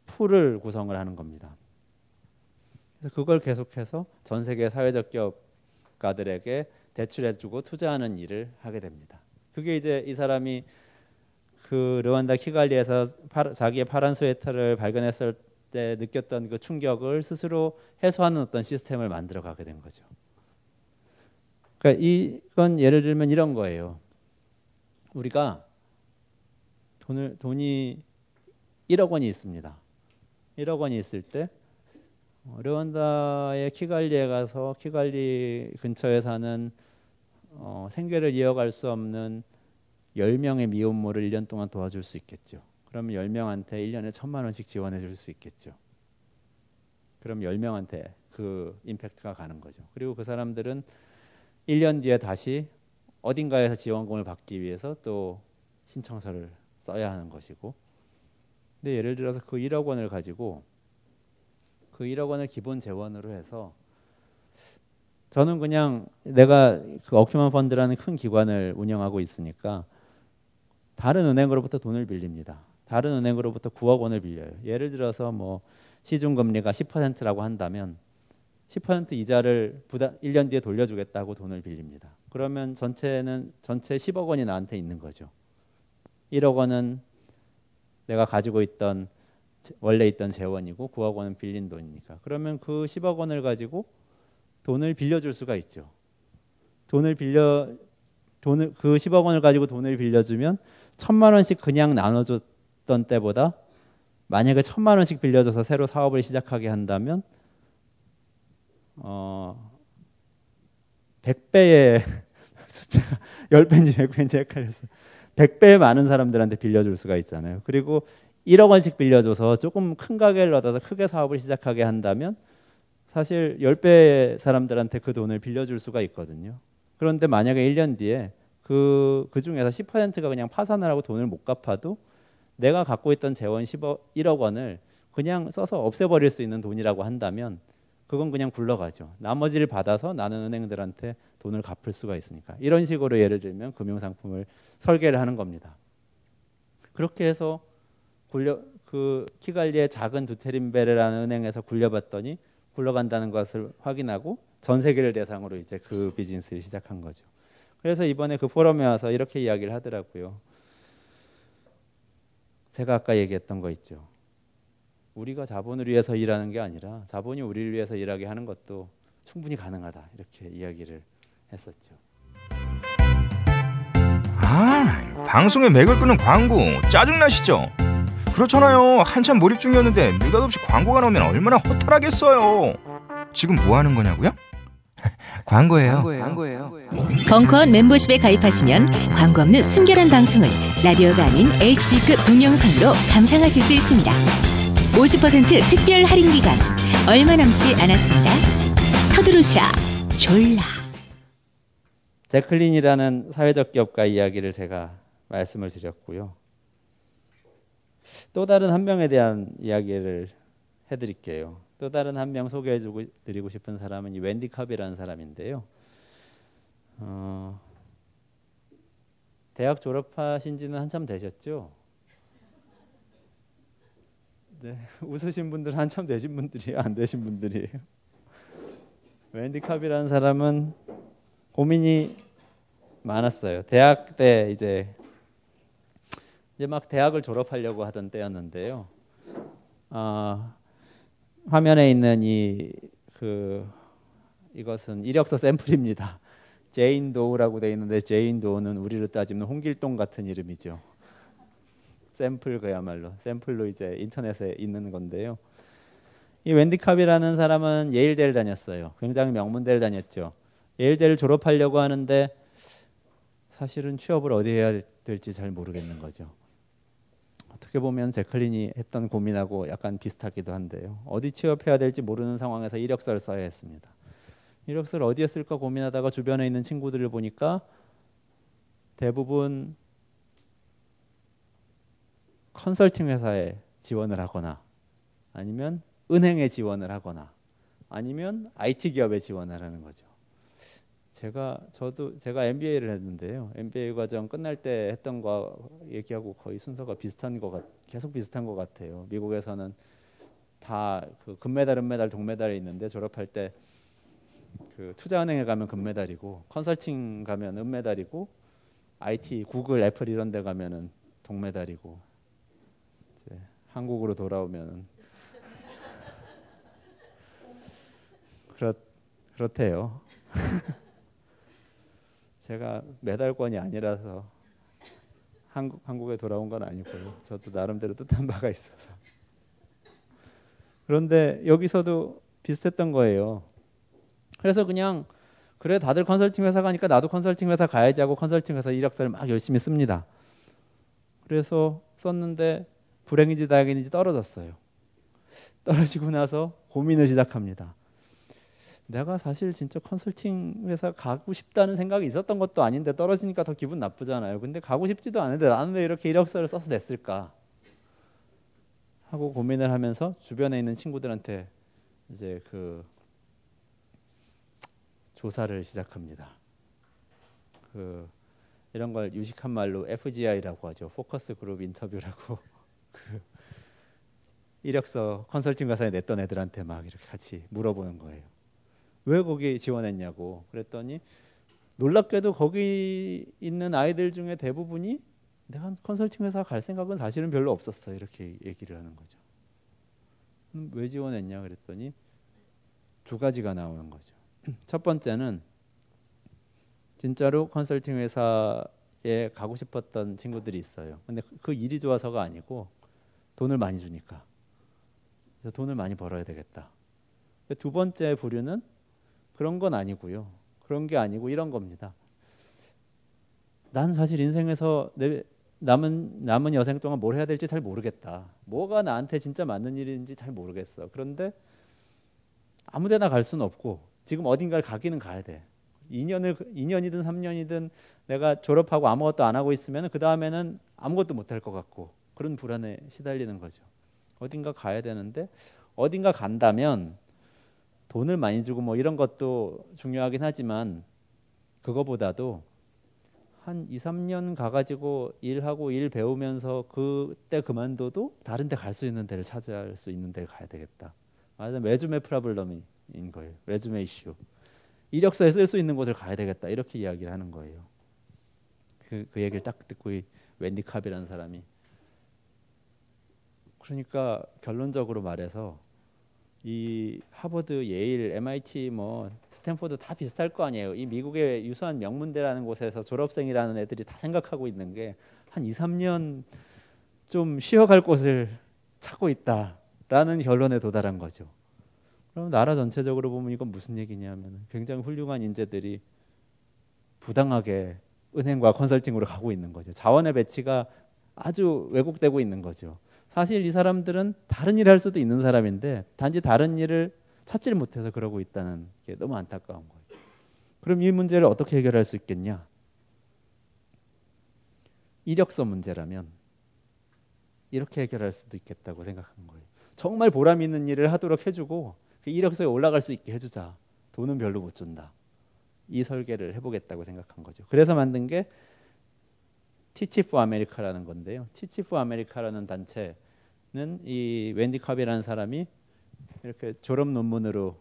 풀을 구성을 하는 겁니다. 그래서 그걸 계속해서 전 세계 사회적 기업가들에게 대출해주고 투자하는 일을 하게 됩니다. 그게 이제 이 사람이 그 르완다 키갈리에서 파, 자기의 파란 스웨터를 발견했을 때 느꼈던 그 충격을 스스로 해소하는 어떤 시스템을 만들어 가게 된 거죠. 그러니까 이건 예를 들면 이런 거예요. 우리가 돈을 돈이 1억 원이 있습니다. 1억 원이 있을 때 어, 르완다의 키갈리에 가서 키갈리 근처에 사는 어, 생계를 이어갈 수 없는 10명의 미혼모를 1년 동안 도와줄 수 있겠죠. 그러면 10명한테 1년에 천만 원씩 지원해 줄 수 있겠죠. 그럼 10명한테 그 임팩트가 가는 거죠. 그리고 그 사람들은 1년 뒤에 다시 어딘가에서 지원금을 받기 위해서 또 신청서를 써야 하는 것이고 근데 예를 들어서 그 1억 원을 가지고 그 1억 원을 기본 재원으로 해서 저는 그냥 내가 그 어큐먼 펀드라는 큰 기관을 운영하고 있으니까 다른 은행으로부터 돈을 빌립니다. 다른 은행으로부터 9억 원을 빌려요. 예를 들어서 뭐 시중 금리가 10%라고 한다면 10% 이자를 부담 1년 뒤에 돌려주겠다고 돈을 빌립니다. 그러면 전체는 전체 10억 원이 나한테 있는 거죠. 1억 원은 내가 가지고 있던 원래 있던 재원이고 9억 원은 빌린 돈이니까. 그러면 그 10억 원을 가지고 돈을 빌려줄 수가 있죠. 돈을 빌려 돈을 그 10억 원을 가지고 돈을 빌려주면 천만 원씩 그냥 나눠줬던 때보다 만약에 천만 원씩 빌려줘서 새로 사업을 시작하게 한다면 어 100배의 숫자가 10배인지 100배인지 헷갈려서 100배 많은 사람들한테 빌려줄 수가 있잖아요. 그리고 1억 원씩 빌려줘서 조금 큰 가게를 얻어서 크게 사업을 시작하게 한다면 사실 10배 사람들한테 그 돈을 빌려줄 수가 있거든요. 그런데 만약에 1년 뒤에 그, 그 중에서 10%가 그냥 파산을 하고 돈을 못 갚아도 내가 갖고 있던 재원 10억, 1억 원을 그냥 써서 없애버릴 수 있는 돈이라고 한다면 그건 그냥 굴러가죠. 나머지를 받아서 나는 은행들한테 돈을 갚을 수가 있으니까. 이런 식으로 예를 들면 금융상품을 설계를 하는 겁니다. 그렇게 해서 굴려 그 키갈리의 작은 두테린베르라는 은행에서 굴려봤더니 굴러간다는 것을 확인하고 전 세계를 대상으로 이제 그 비즈니스를 시작한 거죠. 그래서 이번에 그 포럼에 와서 이렇게 이야기를 하더라고요. 제가 아까 얘기했던 거 있죠. 우리가 자본을 위해서 일하는 게 아니라 자본이 우리를 위해서 일하게 하는 것도 충분히 가능하다. 이렇게 이야기를 했었죠. 아, 나 방송에 맥을 끄는 광고 짜증 나시죠? 그렇잖아요. 한참 몰입 중이었는데 느닷없이 광고가 나오면 얼마나 허탈하겠어요. 지금 뭐 하는 거냐고요? 광고예요. 광고예요. 벙커원 멤버십에 가입하시면 광고 없는 순결한 방송을 라디오가 아닌 HD급 동영상으로 감상하실 수 있습니다. 50% 특별 할인 기간 얼마 남지 않았습니다. 서두르시라 졸라. 제클린이라는 사회적 기업가 이야기를 제가 말씀을 드렸고요. 또 다른 한 명에 대한 이야기를 해드릴게요. 또 다른 한 명 소개해 드리고 싶은 사람은 이 웬디 컵이라는 사람인데요. 어, 대학 졸업하신 지는 한참 되셨죠? 네, 웃으신 분들 한참 되신 분들이에요, 안 되신 분들이에요. 웬디 컵이라는 사람은 고민이 많았어요. 대학 때 이제 이제 막 대학을 졸업하려고 하던 때였는데요. 어, 화면에 있는 이 그 이것은 이력서 샘플입니다. 제인 도우라고 돼 있는데 제인 도우는 우리로 따지면 홍길동 같은 이름이죠. 샘플 그야말로 샘플로 이제 인터넷에 있는 건데요. 이 웬디 캅이라는 사람은 예일대를 다녔어요. 굉장히 명문대를 다녔죠. 예일대를 졸업하려고 하는데 사실은 취업을 어디 해야 될지 잘 모르겠는 거죠. 어떻게 보면 제클린이 했던 고민하고 약간 비슷하기도 한데요. 어디 취업해야 될지 모르는 상황에서 이력서를 써야 했습니다. 이력서를 어디에 쓸까 고민하다가 주변에 있는 친구들을 보니까 대부분 컨설팅 회사에 지원을 하거나 아니면 은행에 지원을 하거나 아니면 IT 기업에 지원을 하는 거죠. 제가 저도 제가 MBA를 했는데요. MBA 과정 끝날 때 했던 거 얘기하고 거의 순서가 비슷한 거 같, 계속 비슷한 것 같아요. 미국에서는 다 그 금메달, 은메달, 동메달이 있는데 졸업할 때 그 투자은행에 가면 금메달이고 컨설팅 가면 은메달이고 IT, 구글, 애플 이런 데 가면은 동메달이고 이제 한국으로 돌아오면 그렇 그렇대요. 제가 메달권이 아니라서 한국 한국에 돌아온 건 아니고요. 저도 나름대로 뜻한 바가 있어서. 그런데 여기서도 비슷했던 거예요. 그래서 그냥 그래 다들 컨설팅 회사 가니까 나도 컨설팅 회사 가야지 하고 컨설팅 회사 이력서를 막 열심히 씁니다. 그래서 썼는데 불행인지 다행인지 떨어졌어요. 떨어지고 나서 고민을 시작합니다. 내가 사실 진짜 컨설팅 회사 가고 싶다는 생각이 있었던 것도 아닌데 떨어지니까 더 기분 나쁘잖아요. 근데 가고 싶지도 않은데 나는 왜 이렇게 이력서를 써서 냈을까? 하고 고민을 하면서 주변에 있는 친구들한테 이제 그 조사를 시작합니다. 그 이런 걸 유식한 말로 FGI라고 하죠. 포커스 그룹 인터뷰라고 그 이력서 컨설팅 회사에 냈던 애들한테 막 이렇게 같이 물어보는 거예요. 왜 거기 지원했냐고 그랬더니 놀랍게도 거기 있는 아이들 중에 대부분이 내가 컨설팅 회사 갈 생각은 사실은 별로 없었어 이렇게 얘기를 하는 거죠. 왜 지원했냐 그랬더니 두 가지가 나오는 거죠. 첫 번째는 진짜로 컨설팅 회사에 가고 싶었던 친구들이 있어요. 근데 그 일이 좋아서가 아니고 돈을 많이 주니까. 돈을 많이 벌어야 되겠다. 두 번째 부류는 그런 건 아니고요. 그런 게 아니고 이런 겁니다. 난 사실 인생에서 내 남은 남은 여생 동안 뭘 해야 될지 잘 모르겠다. 뭐가 나한테 진짜 맞는 일인지 잘 모르겠어. 그런데 아무데나 갈 수는 없고 지금 어딘가를 가기는 가야 돼. 2년을 2년이든 3년이든 내가 졸업하고 아무것도 안 하고 있으면 그 다음에는 아무것도 못 할 것 같고 그런 불안에 시달리는 거죠. 어딘가 가야 되는데 어딘가 간다면 돈을 많이 주고 뭐 이런 것도 중요하긴 하지만 그거보다도 한 2, 3년 가가지고 일하고 일 배우면서 그때 그만둬도 다른 데 갈 수 있는 데를 찾을 수 있는 데를 가야 되겠다. 말하자면 레주메 프라블럼인 거예요. 레주메 이슈. 이력서에 쓸 수 있는 곳을 가야 되겠다. 이렇게 이야기를 하는 거예요. 그, 그 얘기를 딱 듣고 이 웬디 캅이라는 사람이 그러니까 결론적으로 말해서 이 하버드, 예일, MIT, 뭐 스탠포드 다 비슷할 거 아니에요. 이 미국의 유수한 명문대라는 곳에서 졸업생이라는 애들이 다 생각하고 있는 게 한 2, 3년 좀 쉬어갈 곳을 찾고 있다라는 결론에 도달한 거죠. 그럼 나라 전체적으로 보면 이건 무슨 얘기냐면 굉장히 훌륭한 인재들이 부당하게 은행과 컨설팅으로 가고 있는 거죠. 자원의 배치가 아주 왜곡되고 있는 거죠. 사실 이 사람들은 다른 일을 할 수도 있는 사람인데 단지 다른 일을 찾지를 못해서 그러고 있다는 게 너무 안타까운 거예요. 그럼 이 문제를 어떻게 해결할 수 있겠냐? 이력서 문제라면 이렇게 해결할 수도 있겠다고 생각한 거예요. 정말 보람 있는 일을 하도록 해주고 그 이력서에 올라갈 수 있게 해주자. 돈은 별로 못 준다. 이 설계를 해보겠다고 생각한 거죠. 그래서 만든 게 Teach For America라는 건데요. Teach For America라는 단체는 이 웬디 캅이라는 사람이 이렇게 졸업 논문으로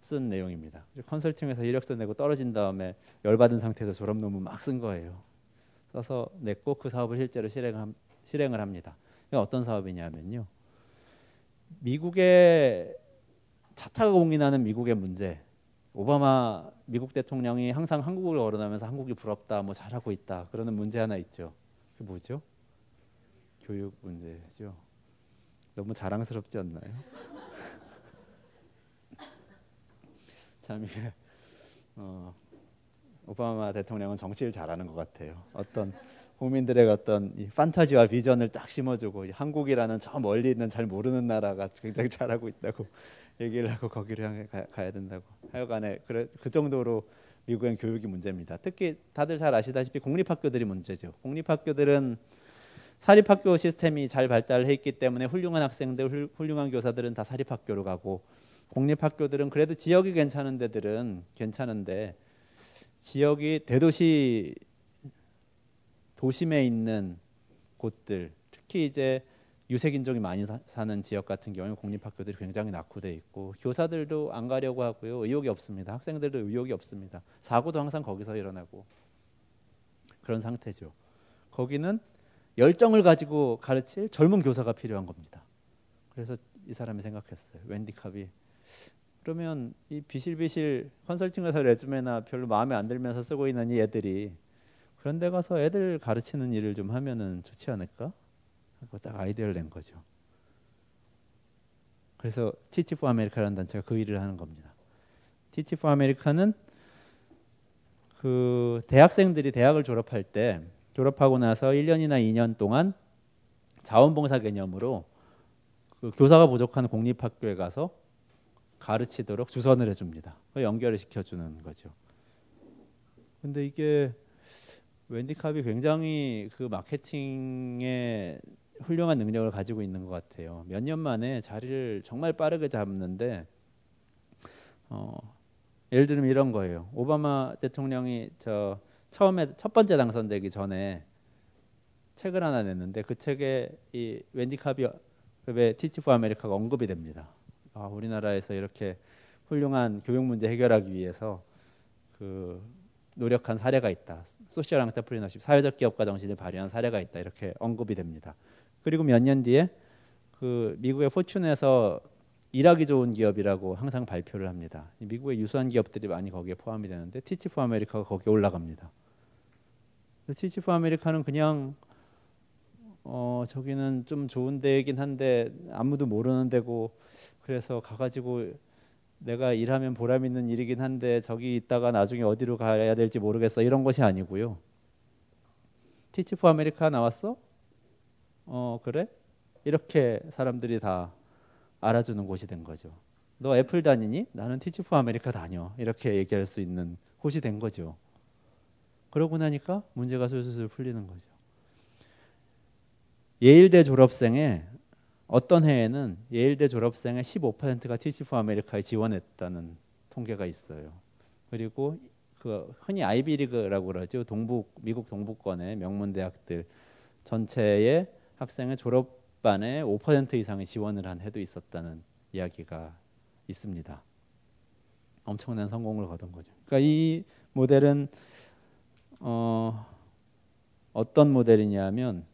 쓴 내용입니다. 컨설팅에서 이력서 내고 떨어진 다음에 열받은 상태에서 졸업 논문 막 쓴 거예요. 써서 냈고 그 사업을 실제로 실행을, 실행을 합니다. 어떤 사업이냐면요. 미국의 차차가 공인하는 미국의 문제 오바마 미국 대통령이 항상 한국을 거론하면서 한국이 부럽다, 뭐 잘하고 있다 그러는 문제 하나 있죠. 그 뭐죠? 교육 문제죠. 너무 자랑스럽지 않나요? 참 이게 어, 오바마 대통령은 정치를 잘하는 것 같아요. 어떤 국민들의 어떤 이 판타지와 비전을 딱 심어주고 한국이라는 저 멀리 있는 잘 모르는 나라가 굉장히 잘하고 있다고 얘기를 하고 거기를 향해 가, 야 된다고. 하여간에 그래, 그 정도로 미국엔 교육이 문제입니다. 특히 다들 잘 아시다시피 공립학교들이 문제죠. 공립학교들은 사립학교 시스템이 잘 발달해 있기 때문에 훌륭한 학생들, 훌륭한 교사들은 다 사립학교로 가고 공립학교들은 그래도 지역이 괜찮은 데들은 괜찮은데 지역이 대도시 도심에 있는 곳들 특히 이제 유색인종이 많이 사는 지역 같은 경우는 공립학교들이 굉장히 낙후돼 있고 교사들도 안 가려고 하고요 의욕이 없습니다. 학생들도 의욕이 없습니다. 사고도 항상 거기서 일어나고 그런 상태죠. 거기는 열정을 가지고 가르칠 젊은 교사가 필요한 겁니다. 그래서 이 사람이 생각했어요. 웬디 캅이 그러면 이 비실비실 컨설팅 회사 resume나 별로 마음에 안 들면서 쓰고 있는 이 애들이 그런 데 가서 애들 가르치는 일을 좀 하면은 좋지 않을까? 하고 딱 아이디어를 낸 거죠. 그래서 Teach For America라는 단체가 그 일을 하는 겁니다. Teach For America는 그 대학생들이 대학을 졸업할 때 졸업하고 나서 1년이나 2년 동안 자원봉사 개념으로 그 교사가 부족한 공립학교에 가서 가르치도록 주선을 해줍니다. 연결을 시켜주는 거죠. 근데 이게 웬디 캅이 굉장히 그 마케팅에 훌륭한 능력을 가지고 있는 것 같아요. 몇 년 만에 자리를 정말 빠르게 잡는데 어, 예를 들면 이런 거예요. 오바마 대통령이 저 처음에 첫 번째 당선되기 전에 책을 하나 냈는데 그 책에 이 Wendy Kopp의 Teach For America가 언급이 됩니다. 아, 우리나라에서 이렇게 훌륭한 교육 문제 해결하기 위해서 그 노력한 사례가 있다. social entrepreneurship 사회적 기업가 정신을 발휘한 사례가 있다. 이렇게 언급이 됩니다. 그리고 몇 년 뒤에 그 미국의 Fortune에서 일하기 좋은 기업이라고 항상 발표를 합니다. 미국의 유수한 기업들이 많이 거기에 포함이 되는데 Teach For America가 거기에 올라갑니다. Teach For America는 그냥 어 저기는 좀 좋은 데이긴 한데 아무도 모르는 데고 그래서 가가지고 내가 일하면 보람 있는 일이긴 한데 저기 있다가 나중에 어디로 가야 될지 모르겠어 이런 것이 아니고요. Teach For America 나왔어? 어 그래? 이렇게 사람들이 다 알아주는 곳이 된 거죠. 너 애플 다니니? 나는 Teach For America 다녀. 이렇게 얘기할 수 있는 곳이 된 거죠. 그러고 나니까 문제가 술술 풀리는 거죠. 예일대 졸업생의 어떤 해에는 예일대 졸업생의 15%가 티치 포 아메리카에 지원했다는 통계가 있어요. 그리고 그 흔히 아이비리그라고 그러죠. 동북 미국 동부권의 명문 대학들 전체의 학생의 졸업반에 5% 이상의 지원을 한 해도 있었다는 이야기가 있습니다. 엄청난 성공을 거둔 거죠. 그러니까 이 모델은 어, 어떤 모델이냐면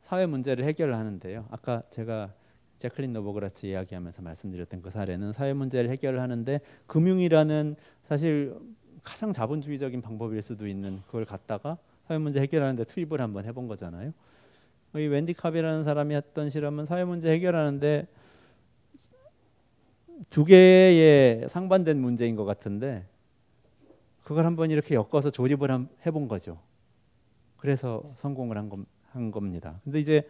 사회 문제를 해결하는데요. 아까 제가 제클린 노버그라츠 이야기하면서 말씀드렸던 그 사례는 사회 문제를 해결하는데 금융이라는 사실 가장 자본주의적인 방법일 수도 있는 그걸 갖다가 사회 문제 해결하는데 투입을 한번 해본 거잖아요. 이 웬디 캅이라는 사람이 했던 실험은 사회 문제 해결하는데 두 개의 상반된 문제인 것 같은데 그걸 한번 이렇게 엮어서 조립을 해본 거죠. 그래서 성공을 한, 거, 한 겁니다. 근데 이제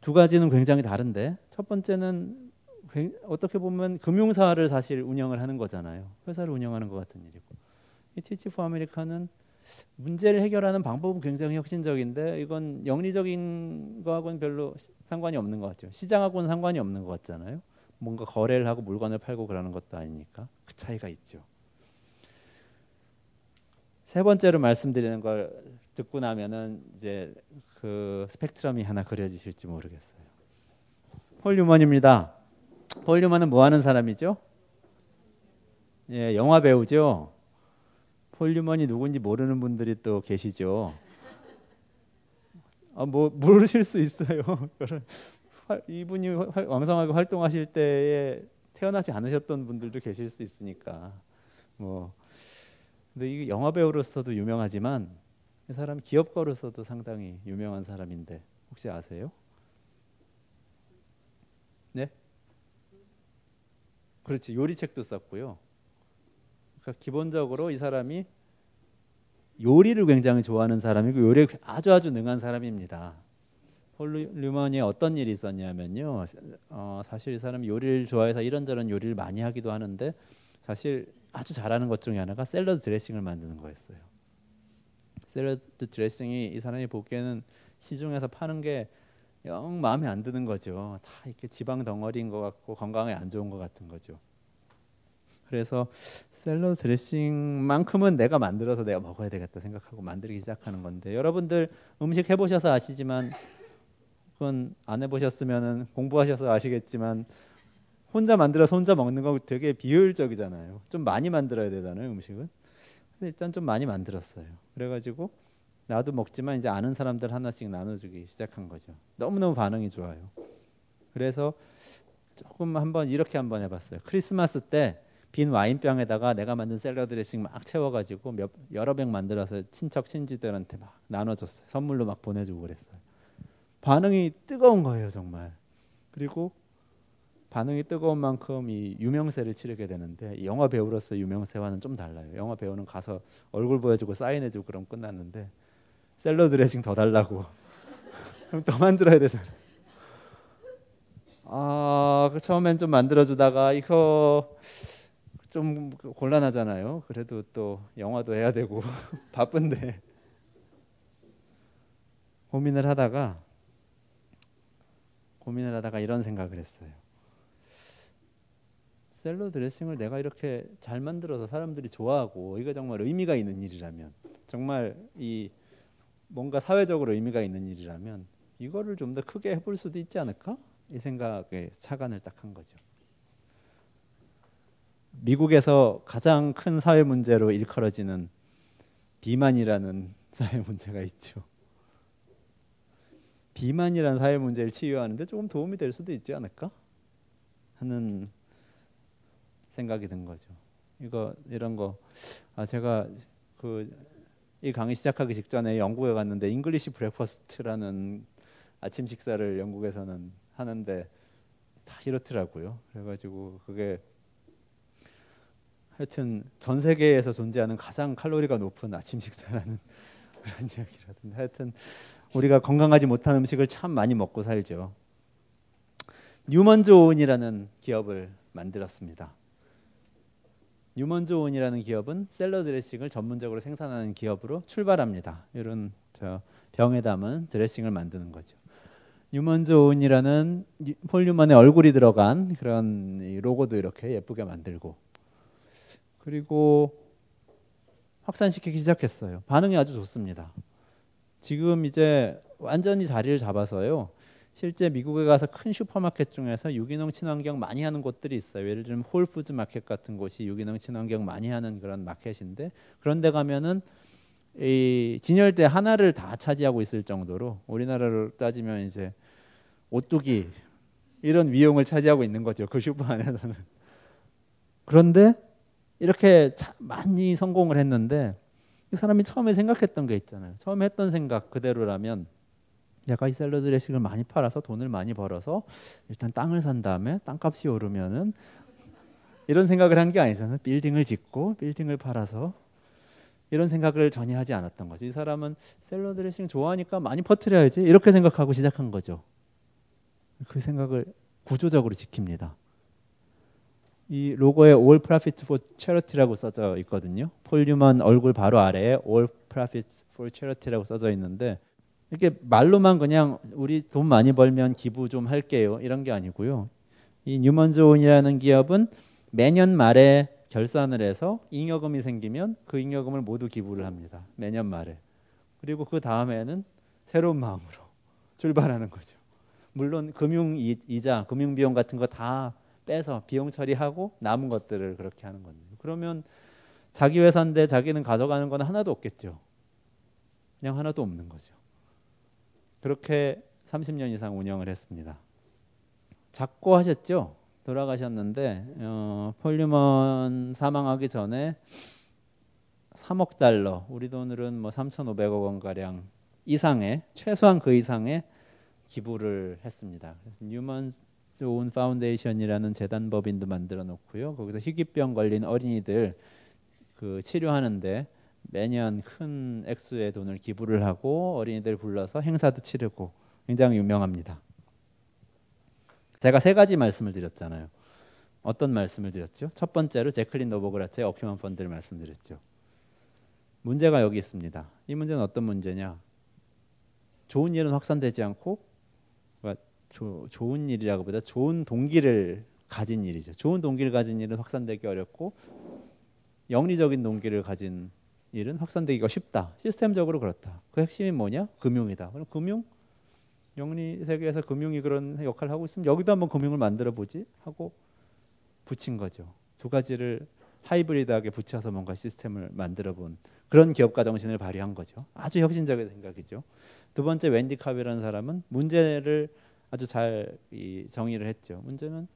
두 가지는 굉장히 다른데 첫 번째는 어떻게 보면 금융사를 사실 운영을 하는 거잖아요. 회사를 운영하는 것 같은 일이고 이 티치 포 아메리카는 문제를 해결하는 방법은 굉장히 혁신적인데 이건 영리적인 거하고는 별로 상관이 없는 것 같죠. 시장하고는 상관이 없는 것 같잖아요. 뭔가 거래를 하고 물건을 팔고 그러는 것도 아니니까 그 차이가 있죠. 세 번째로 말씀드리는 걸 듣고 나면은 이제 그 스펙트럼이 하나 그려지실지 모르겠어요. 폴 유먼입니다. 폴 유먼은 뭐 하는 사람이죠? 예, 영화 배우죠. 폴 유먼이 누군지 모르는 분들이 또 계시죠. 아, 뭐 모르실 수 있어요. 이분이 왕성하게 활동하실 때에 태어나지 않으셨던 분들도 계실 수 있으니까 뭐 근데 이 영화 배우로서도 유명하지만 이 사람 기업가로서도 상당히 유명한 사람인데 혹시 아세요? 네? 그렇지 요리책도 썼고요. 그러니까 기본적으로 이 사람이 요리를 굉장히 좋아하는 사람이고 요리에 아주 아주 능한 사람입니다. 폴 류먼이 어떤 일이 있었냐면요. 어, 사실 이 사람이 요리를 좋아해서 이런저런 요리를 많이 하기도 하는데 사실 아주 잘하는 것 중에 하나가 샐러드 드레싱을 만드는 거였어요. 샐러드 드레싱이 이 사람이 보기에는 시중에서 파는 게 영 마음에 안 드는 거죠. 다 이렇게 지방 덩어리인 것 같고 건강에 안 좋은 것 같은 거죠. 그래서 샐러드 드레싱만큼은 내가 만들어서 내가 먹어야 되겠다 생각하고 만들기 시작하는 건데 여러분들 음식 해보셔서 아시지만 그건 안 해보셨으면 공부하셔서 아시겠지만 혼자 만들어서 혼자 먹는 거 되게 비효율적이잖아요. 좀 많이 만들어야 되잖아요, 음식은. 일단 좀 많이 만들었어요. 그래가지고 나도 먹지만 이제 아는 사람들 하나씩 나눠주기 시작한 거죠. 너무너무 반응이 좋아요. 그래서 조금 한번 이렇게 한번 해봤어요. 크리스마스 때 빈 와인병에다가 내가 만든 샐러드 드레싱 막 채워가지고 몇, 여러 병 만들어서 친척 친지들한테 막 나눠줬어요. 선물로 막 보내주고 그랬어요. 반응이 뜨거운 거예요, 정말. 그리고 반응이 뜨거운 만큼 이 유명세를 치르게 되는데 영화 배우로서 유명세와는 좀 달라요. 영화 배우는 가서 얼굴 보여주고 사인해주고 그럼 끝났는데 샐러드 드레싱 더 달라고 그럼 더 만들어야 되잖아요. 아, 그 처음엔 좀 만들어주다가 이거 좀 곤란하잖아요. 그래도 또 영화도 해야 되고 바쁜데 고민을 하다가 고민을 하다가 이런 생각을 했어요. 샐러드 드레싱을 내가 이렇게 잘 만들어서 사람들이 좋아하고 이거 정말 의미가 있는 일이라면 정말 이 뭔가 사회적으로 의미가 있는 일이라면 이거를 좀 더 크게 해볼 수도 있지 않을까? 이 생각에 차관을 딱 한 거죠. 미국에서 가장 큰 사회 문제로 일컬어지는 비만이라는 사회 문제가 있죠. 비만이라는 사회 문제를 치유하는데 조금 도움이 될 수도 있지 않을까 하는 생각이 든 거죠. 이거 이런 거 아, 제가 그 이 강의 시작하기 직전에 영국에 갔는데 English breakfast라는 아침 식사를 영국에서는 하는데 다 이렇더라고요. 그래가지고 그게 하여튼 전 세계에서 존재하는 가장 칼로리가 높은 아침 식사라는 그런 이야기라든지 하여튼 우리가 건강하지 못한 음식을 참 많이 먹고 살죠. Newman's Own이라는 기업을 만들었습니다. Newman's Own이라는 기업은 샐러드 드레싱을 전문적으로 생산하는 기업으로 출발합니다. 이런 저 병에 담은 드레싱을 만드는 거죠. Newman's Own이라는 폴 뉴먼의 얼굴이 들어간 그런 로고도 이렇게 예쁘게 만들고 그리고 확산시키기 시작했어요. 반응이 아주 좋습니다. 지금 이제 완전히 자리를 잡아서요. 실제 미국에 가서 큰 슈퍼마켓 중에서 유기농 친환경 많이 하는 곳들이 있어요. 예를 들면 Whole Foods Market 같은 곳이 유기농 친환경 많이 하는 그런 마켓인데 그런데 가면은 이 진열대 하나를 다 차지하고 있을 정도로 우리나라로 따지면 이제 오뚜기 이런 위용을 차지하고 있는 거죠. 그 슈퍼 안에서는. 그런데 이렇게 많이 성공을 했는데 이 사람이 처음에 생각했던 게 있잖아요. 처음에 했던 생각 그대로라면 내가 이 샐러드 레식을 많이 팔아서 돈을 많이 벌어서 일단 땅을 산 다음에 땅값이 오르면은 이런 생각을 한 게 아니잖아요. 빌딩을 짓고 빌딩을 팔아서 이런 생각을 전혀 하지 않았던 거죠. 이 사람은 샐러드 레싱 좋아하니까 많이 퍼뜨려야지 이렇게 생각하고 시작한 거죠. 그 생각을 구조적으로 지킵니다. 이 로고에 All Profit for Charity라고 써져 있거든요. 폴류먼 얼굴 바로 아래에 All Profit for Charity라고 써져 있는데 이렇게 말로만 그냥 우리 돈 많이 벌면 기부 좀 할게요 이런 게 아니고요. 이 뉴먼존이라는 기업은 매년 말에 결산을 해서 잉여금이 생기면 그 잉여금을 모두 기부를 합니다. 매년 말에. 그리고 그 다음에는 새로운 마음으로 출발하는 거죠. 물론 금융 이자, 금융 비용 같은 거 다 빼서 비용 처리하고 남은 것들을 그렇게 하는 겁니다. 그러면 자기 회사인데 자기는 가져가는 건 하나도 없겠죠. 그냥 하나도 없는 거죠. 그렇게 30년 이상 운영을 했습니다. 작고하셨죠? 돌아가셨는데 어, 폴 뉴먼 사망하기 전에 3억 달러, 우리 돈으로는 뭐 3,500억 원 가량 이상의 최소한 그 이상의 기부를 했습니다. Newman's Own Foundation이라는 재단 법인도 만들어 놓고요. 거기서 희귀병 걸린 어린이들 그 치료하는데 매년 큰 액수의 돈을 기부를 하고 어린이들 불러서 행사도 치르고 굉장히 유명합니다. 제가 세 가지 말씀을 드렸잖아요. 어떤 말씀을 드렸죠? 첫 번째로 제클린 노보그라츠의 어큐먼 펀드를 말씀드렸죠. 문제가 여기 있습니다. 이 문제는 어떤 문제냐? 좋은 일은 확산되지 않고 조, 좋은 일이라고보다 좋은 동기를 가진 일이죠. 좋은 동기를 가진 일은 확산되기 어렵고 영리적인 동기를 가진 일은 확산되기가 쉽다. 시스템적으로 그렇다. 그 핵심이 뭐냐? 금융이다. 그럼 금융 영리 세계에서 금융이 그런 역할을 하고 있으면 여기도 한번 금융을 만들어 보지 하고 붙인 거죠. 두 가지를 하이브리드하게 붙여서 뭔가 시스템을 만들어 본 그런 기업가 정신을 발휘한 거죠. 아주 혁신적인 생각이죠. 두 번째 웬디 카비라는 사람은 문제를 아주 잘 정의를 했죠. 문제는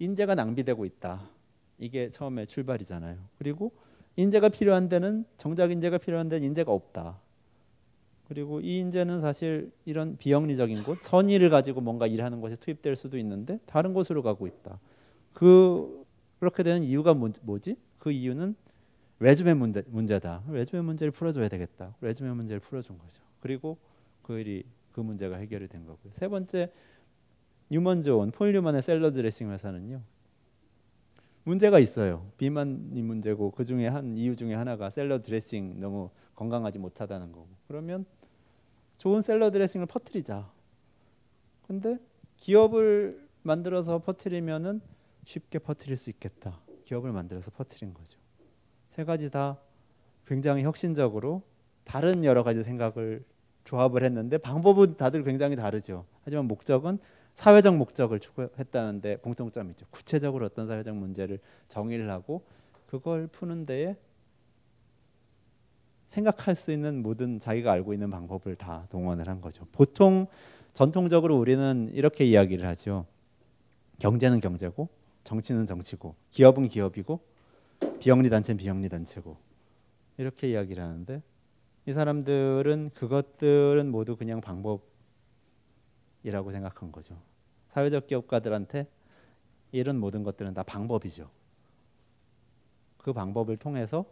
인재가 낭비되고 있다. 이게 처음에 출발이잖아요. 그리고 인재가 필요한 데는 정작 인재가 필요한 데는 인재가 없다. 그리고 이 인재는 사실 이런 비영리적인 곳, 선의를 가지고 뭔가 일하는 곳에 투입될 수도 있는데 다른 곳으로 가고 있다. 그 그렇게 되는 이유가 뭐지? 그 이유는 레즈메 문제, 문제다. 레즈메 문제를 풀어줘야 되겠다. 레즈메 문제를 풀어준 거죠. 그리고 그 일이 그 문제가 해결이 된 거고요. 세 번째 Newman's Own, 폴 뉴먼의 샐러드 드레싱 회사는요. 문제가 있어요. 비만이 문제고 그 중에 한 이유 중에 하나가 샐러드 드레싱 너무 건강하지 못하다는 거고. 그러면 좋은 샐러드 드레싱을 퍼뜨리자. 근데 기업을 만들어서 퍼뜨리면은 쉽게 퍼뜨릴 수 있겠다. 기업을 만들어서 퍼뜨린 거죠. 세 가지 다 굉장히 혁신적으로 다른 여러 가지 생각을 조합을 했는데 방법은 다들 굉장히 다르죠. 하지만 목적은 사회적 목적을 추구했다는데 공통점이 있죠. 구체적으로 어떤 사회적 문제를 정의를 하고 그걸 푸는 데에 생각할 수 있는 모든 자기가 알고 있는 방법을 다 동원을 한 거죠. 보통 전통적으로 우리는 이렇게 이야기를 하죠. 경제는 경제고 정치는 정치고 기업은 기업이고 비영리 단체는 비영리 단체고 이렇게 이야기를 하는데 이 사람들은 그것들은 모두 그냥 방법 이라고 생각한 거죠. 사회적 기업가들한테 이런 모든 것들은 다 방법이죠. 그 방법을 통해서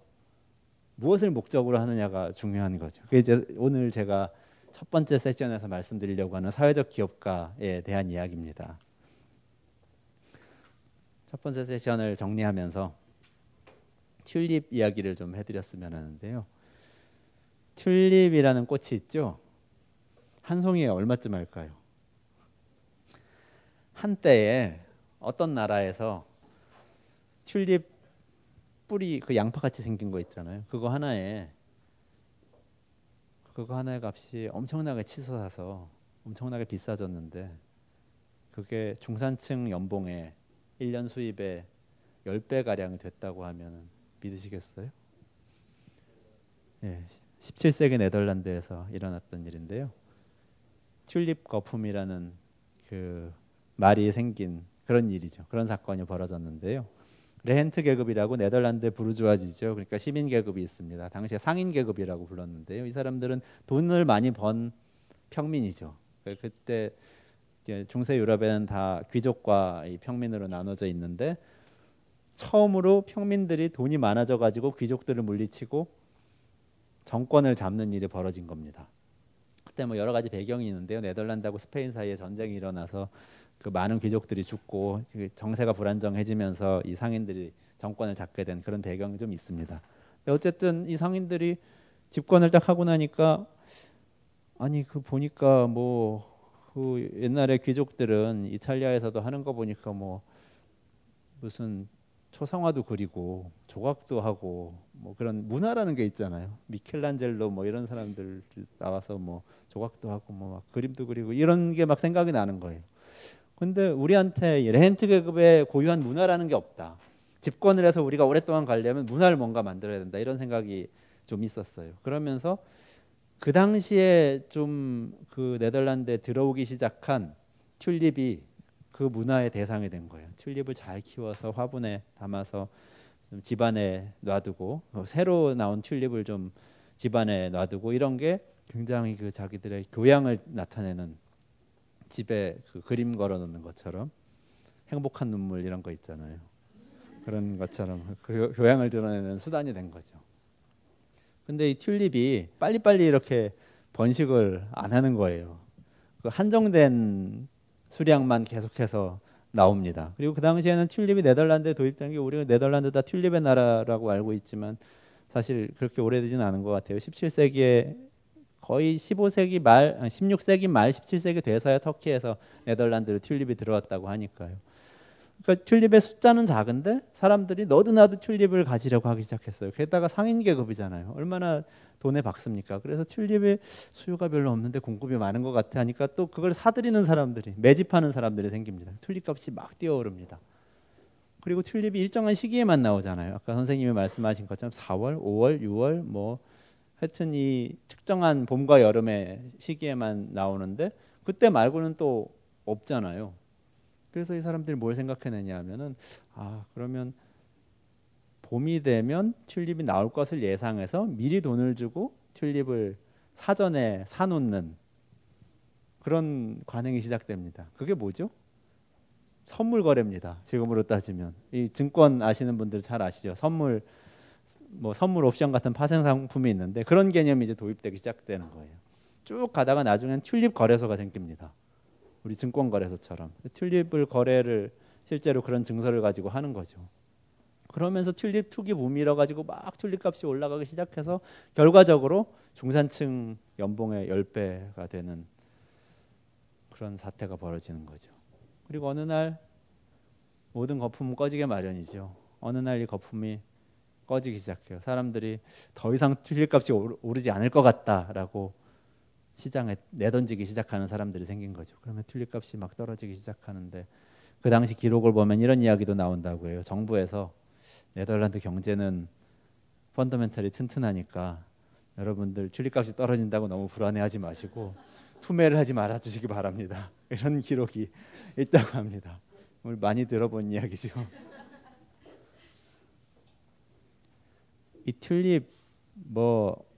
무엇을 목적으로 하느냐가 중요한 거죠. 그게 이제 오늘 제가 첫 번째 세션에서 말씀드리려고 하는 사회적 기업가에 대한 이야기입니다. 첫 번째 세션을 정리하면서 튤립 이야기를 좀 해드렸으면 하는데요. 튤립이라는 꽃이 있죠. 한 송이에 얼마쯤 할까요? 한때에 어떤 나라에서 튤립 뿌리 그 양파 같이 생긴 거 있잖아요. 그거 하나에 그거 하나의 값이 엄청나게 치솟아서 엄청나게 비싸졌는데 그게 중산층 연봉의 1년 수입의 10배 가량이 됐다고 하면 믿으시겠어요? 예. 17세기 네덜란드에서 일어났던 일인데요. 튤립 거품이라는 그 말이 생긴 그런 일이죠. 그런 사건이 벌어졌는데요. 레헨트 계급이라고 네덜란드 부르주아지죠. 그러니까 시민 계급이 있습니다. 당시에 상인 계급이라고 불렀는데요. 이 사람들은 돈을 많이 번 평민이죠. 그 그때 중세 유럽에는 다 귀족과 평민으로 나눠져 있는데 처음으로 평민들이 돈이 많아져 가지고 귀족들을 물리치고 정권을 잡는 일이 벌어진 겁니다. 그때 뭐 여러 가지 배경이 있는데요. 네덜란드하고 스페인 사이에 전쟁이 일어나서 그 많은 귀족들이 죽고 정세가 불안정해지면서 이 상인들이 정권을 잡게 된 그런 배경이 좀 있습니다. 어쨌든 이 상인들이 집권을 딱 하고 나니까 아니 그 보니까 뭐 그 옛날에 귀족들은 이탈리아에서도 하는 거 보니까 뭐 무슨 초상화도 그리고 조각도 하고 뭐 그런 문화라는 게 있잖아요. 미켈란젤로 뭐 이런 사람들 나와서 뭐 조각도 하고 뭐 그림도 그리고 이런 게 막 생각이 나는 거예요. 근데 우리한테 레헨트 계급의 고유한 문화라는 게 없다. 집권을 해서 우리가 오랫동안 가려면 문화를 뭔가 만들어야 된다. 이런 생각이 좀 있었어요. 그러면서 그 당시에 좀 그 네덜란드에 들어오기 시작한 튤립이 그 문화의 대상이 된 거예요. 튤립을 잘 키워서 화분에 담아서 좀 집안에 놔두고 어, 새로 나온 튤립을 좀 집안에 놔두고 이런 게 굉장히 그 자기들의 교양을 나타내는 집에 그 그림 걸어 놓는 것처럼 행복한 눈물 이런 거 있잖아요. 그런 것처럼 그 교양을 드러내는 수단이 된 거죠. 근데 이 튤립이 빨리빨리 이렇게 번식을 안 하는 거예요. 그 한정된 수량만 계속해서 나옵니다. 그리고 그 당시에는 튤립이 네덜란드에 도입된 게 우리가 네덜란드 다 튤립의 나라라고 알고 있지만 사실 그렇게 오래되지는 않은 것 같아요. 17세기에 거의 15세기 말, 16세기 말 17세기 돼서야 터키에서 네덜란드로 튤립이 들어왔다고 하니까요. 그러니까 튤립의 숫자는 작은데 사람들이 너도 나도 튤립을 가지려고 하기 시작했어요. 게다가 상인 계급이잖아요. 얼마나 돈에 박습니까? 그래서 튤립의 수요가 별로 없는데 공급이 많은 것 같아 하니까 또 그걸 사들이는 사람들이 매집하는 사람들이 생깁니다. 튤립 값이 막 뛰어오릅니다. 그리고 튤립이 일정한 시기에만 나오잖아요. 아까 선생님이 말씀하신 것처럼 4월, 5월, 6월 뭐 하여튼 이 특정한 봄과 여름의 시기에만 나오는데 그때 말고는 또 없잖아요. 그래서 이 사람들이 뭘 생각해내냐 하면은 아 그러면 봄이 되면 튤립이 나올 것을 예상해서 미리 돈을 주고 튤립을 사전에 사놓는 그런 관행이 시작됩니다. 그게 뭐죠? 선물 거래입니다. 지금으로 따지면 이 증권 아시는 분들 잘 아시죠? 선물 뭐 선물 옵션 같은 파생 상품이 있는데 그런 개념이 이제 도입되기 시작되는 거예요. 쭉 가다가 나중엔 튤립 거래소가 생깁니다. 우리 증권 거래소처럼 튤립을 거래를 실제로 그런 증서를 가지고 하는 거죠. 그러면서 튤립 투기 붐이라 가지고 막 튤립 값이 올라가기 시작해서 결과적으로 중산층 연봉의 10배가 되는 그런 사태가 벌어지는 거죠. 그리고 어느 날 모든 거품은 꺼지게 마련이죠. 어느 날 이 거품이 꺼지기 시작해요. 사람들이 더 이상 튤립 값이 오르지 않을 것 같다라고 시장에 내던지기 시작하는 사람들이 생긴 거죠. 그러면 튤립 값이 막 떨어지기 시작하는데 그 당시 기록을 보면 이런 이야기도 나온다고 해요. 정부에서 네덜란드 경제는 펀더멘털이 튼튼하니까 여러분들 튤립값이 떨어진다고 너무 불안해하지 마시고 투매를 하지 말아 주시기 바랍니다. 이런 기록이 있다고 합니다. 오늘 많이 들어본 이야기죠. 이 튤립 뭐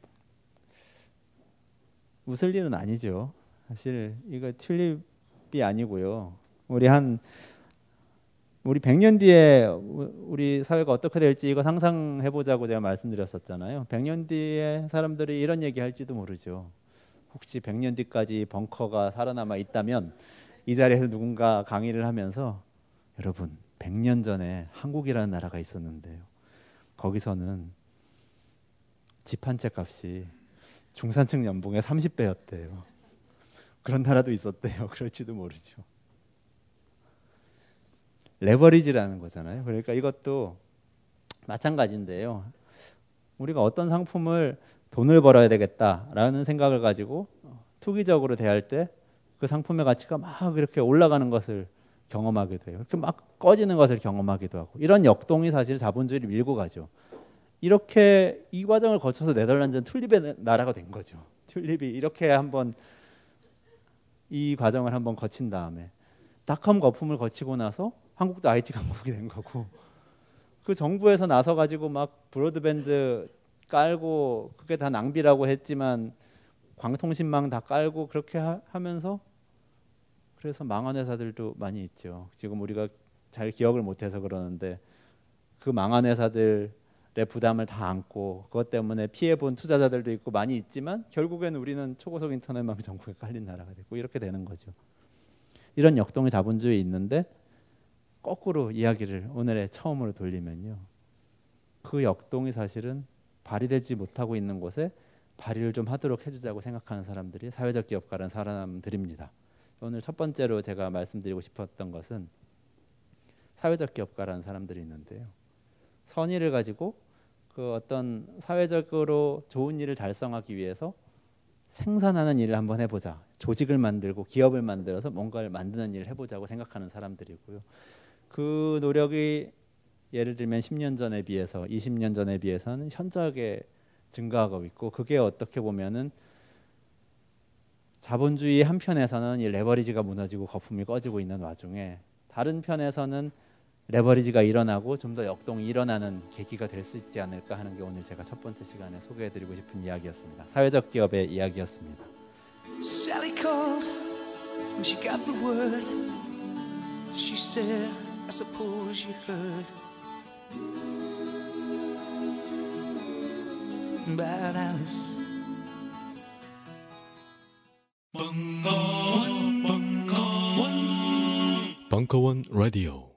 웃을 일은 아니죠. 사실 이거 튤립이 아니고요. 우리 한 우리 100년 뒤에 우리 사회가 어떻게 될지 이거 상상해 보자고 제가 말씀드렸었잖아요. 100년 뒤에 사람들이 이런 얘기 할지도 모르죠. 혹시 100년 뒤까지 벙커가 살아남아 있다면 이 자리에서 누군가 강의를 하면서 여러분 100년 전에 한국이라는 나라가 있었는데요. 거기서는 집 한 채 값이 중산층 연봉의 30배였대요. 그런 나라도 있었대요. 그럴지도 모르죠. 레버리지라는 거잖아요. 그러니까 이것도 마찬가지인데요. 우리가 어떤 상품을 돈을 벌어야 되겠다라는 생각을 가지고 투기적으로 대할 때 그 상품의 가치가 막 이렇게 올라가는 것을 경험하게 돼요. 이렇게 막 꺼지는 것을 경험하기도 하고 이런 역동이 사실 자본주의를 밀고 가죠. 이렇게 이 과정을 거쳐서 네덜란드는 튤립의 나라가 된 거죠. 튤립이 이렇게 한번 이 과정을 한번 거친 다음에 닷컴 거품을 거치고 나서 한국도 IT 강국이 된 거고 그 정부에서 나서 가지고 막 브로드밴드 깔고 그게 다 낭비라고 했지만 광통신망 다 깔고 그렇게 하, 면서 그래서 망한 회사들도 많이 있죠. 지금 우리가 잘 기억을 못해서 그러는데 그 망한 회사들의 부담을 다 안고 그것 때문에 피해 본 투자자들도 있고 많이 있지만 결국에는 우리는 초고속 인터넷망 정부에 깔린 나라가 되고 이렇게 되는 거죠. 이런 역동의 자본주의 있는데 거꾸로 이야기를 오늘의 처음으로 돌리면요. 그 역동이 사실은 발휘되지 못하고 있는 곳에 발휘를 좀 하도록 해주자고 생각하는 사람들이 사회적 기업가라는 사람들입니다. 오늘 첫 번째로 제가 말씀드리고 싶었던 것은 사회적 기업가라는 사람들이 있는데요. 선의를 가지고 그 어떤 사회적으로 좋은 일을 달성하기 위해서 생산하는 일을 한번 해보자. 조직을 만들고 기업을 만들어서 뭔가를 만드는 일을 해보자고 생각하는 사람들이고요. 그 노력이 예를 들면 10년 전에 비해서 20년 전에 비해서는 현저하게 증가하고 있고 그게 어떻게 보면은 자본주의 한편에서는 이 레버리지가 무너지고 거품이 꺼지고 있는 와중에 다른 편에서는 레버리지가 일어나고 좀 더 역동이 일어나는 계기가 될 수 있지 않을까 하는 게 오늘 제가 첫 번째 시간에 소개해드리고 싶은 이야기였습니다. 사회적 기업의 이야기였습니다. Sally called when she got the word. She said, I suppose you heard about Alice. 벙커원, 벙커원, 벙커원 라디오.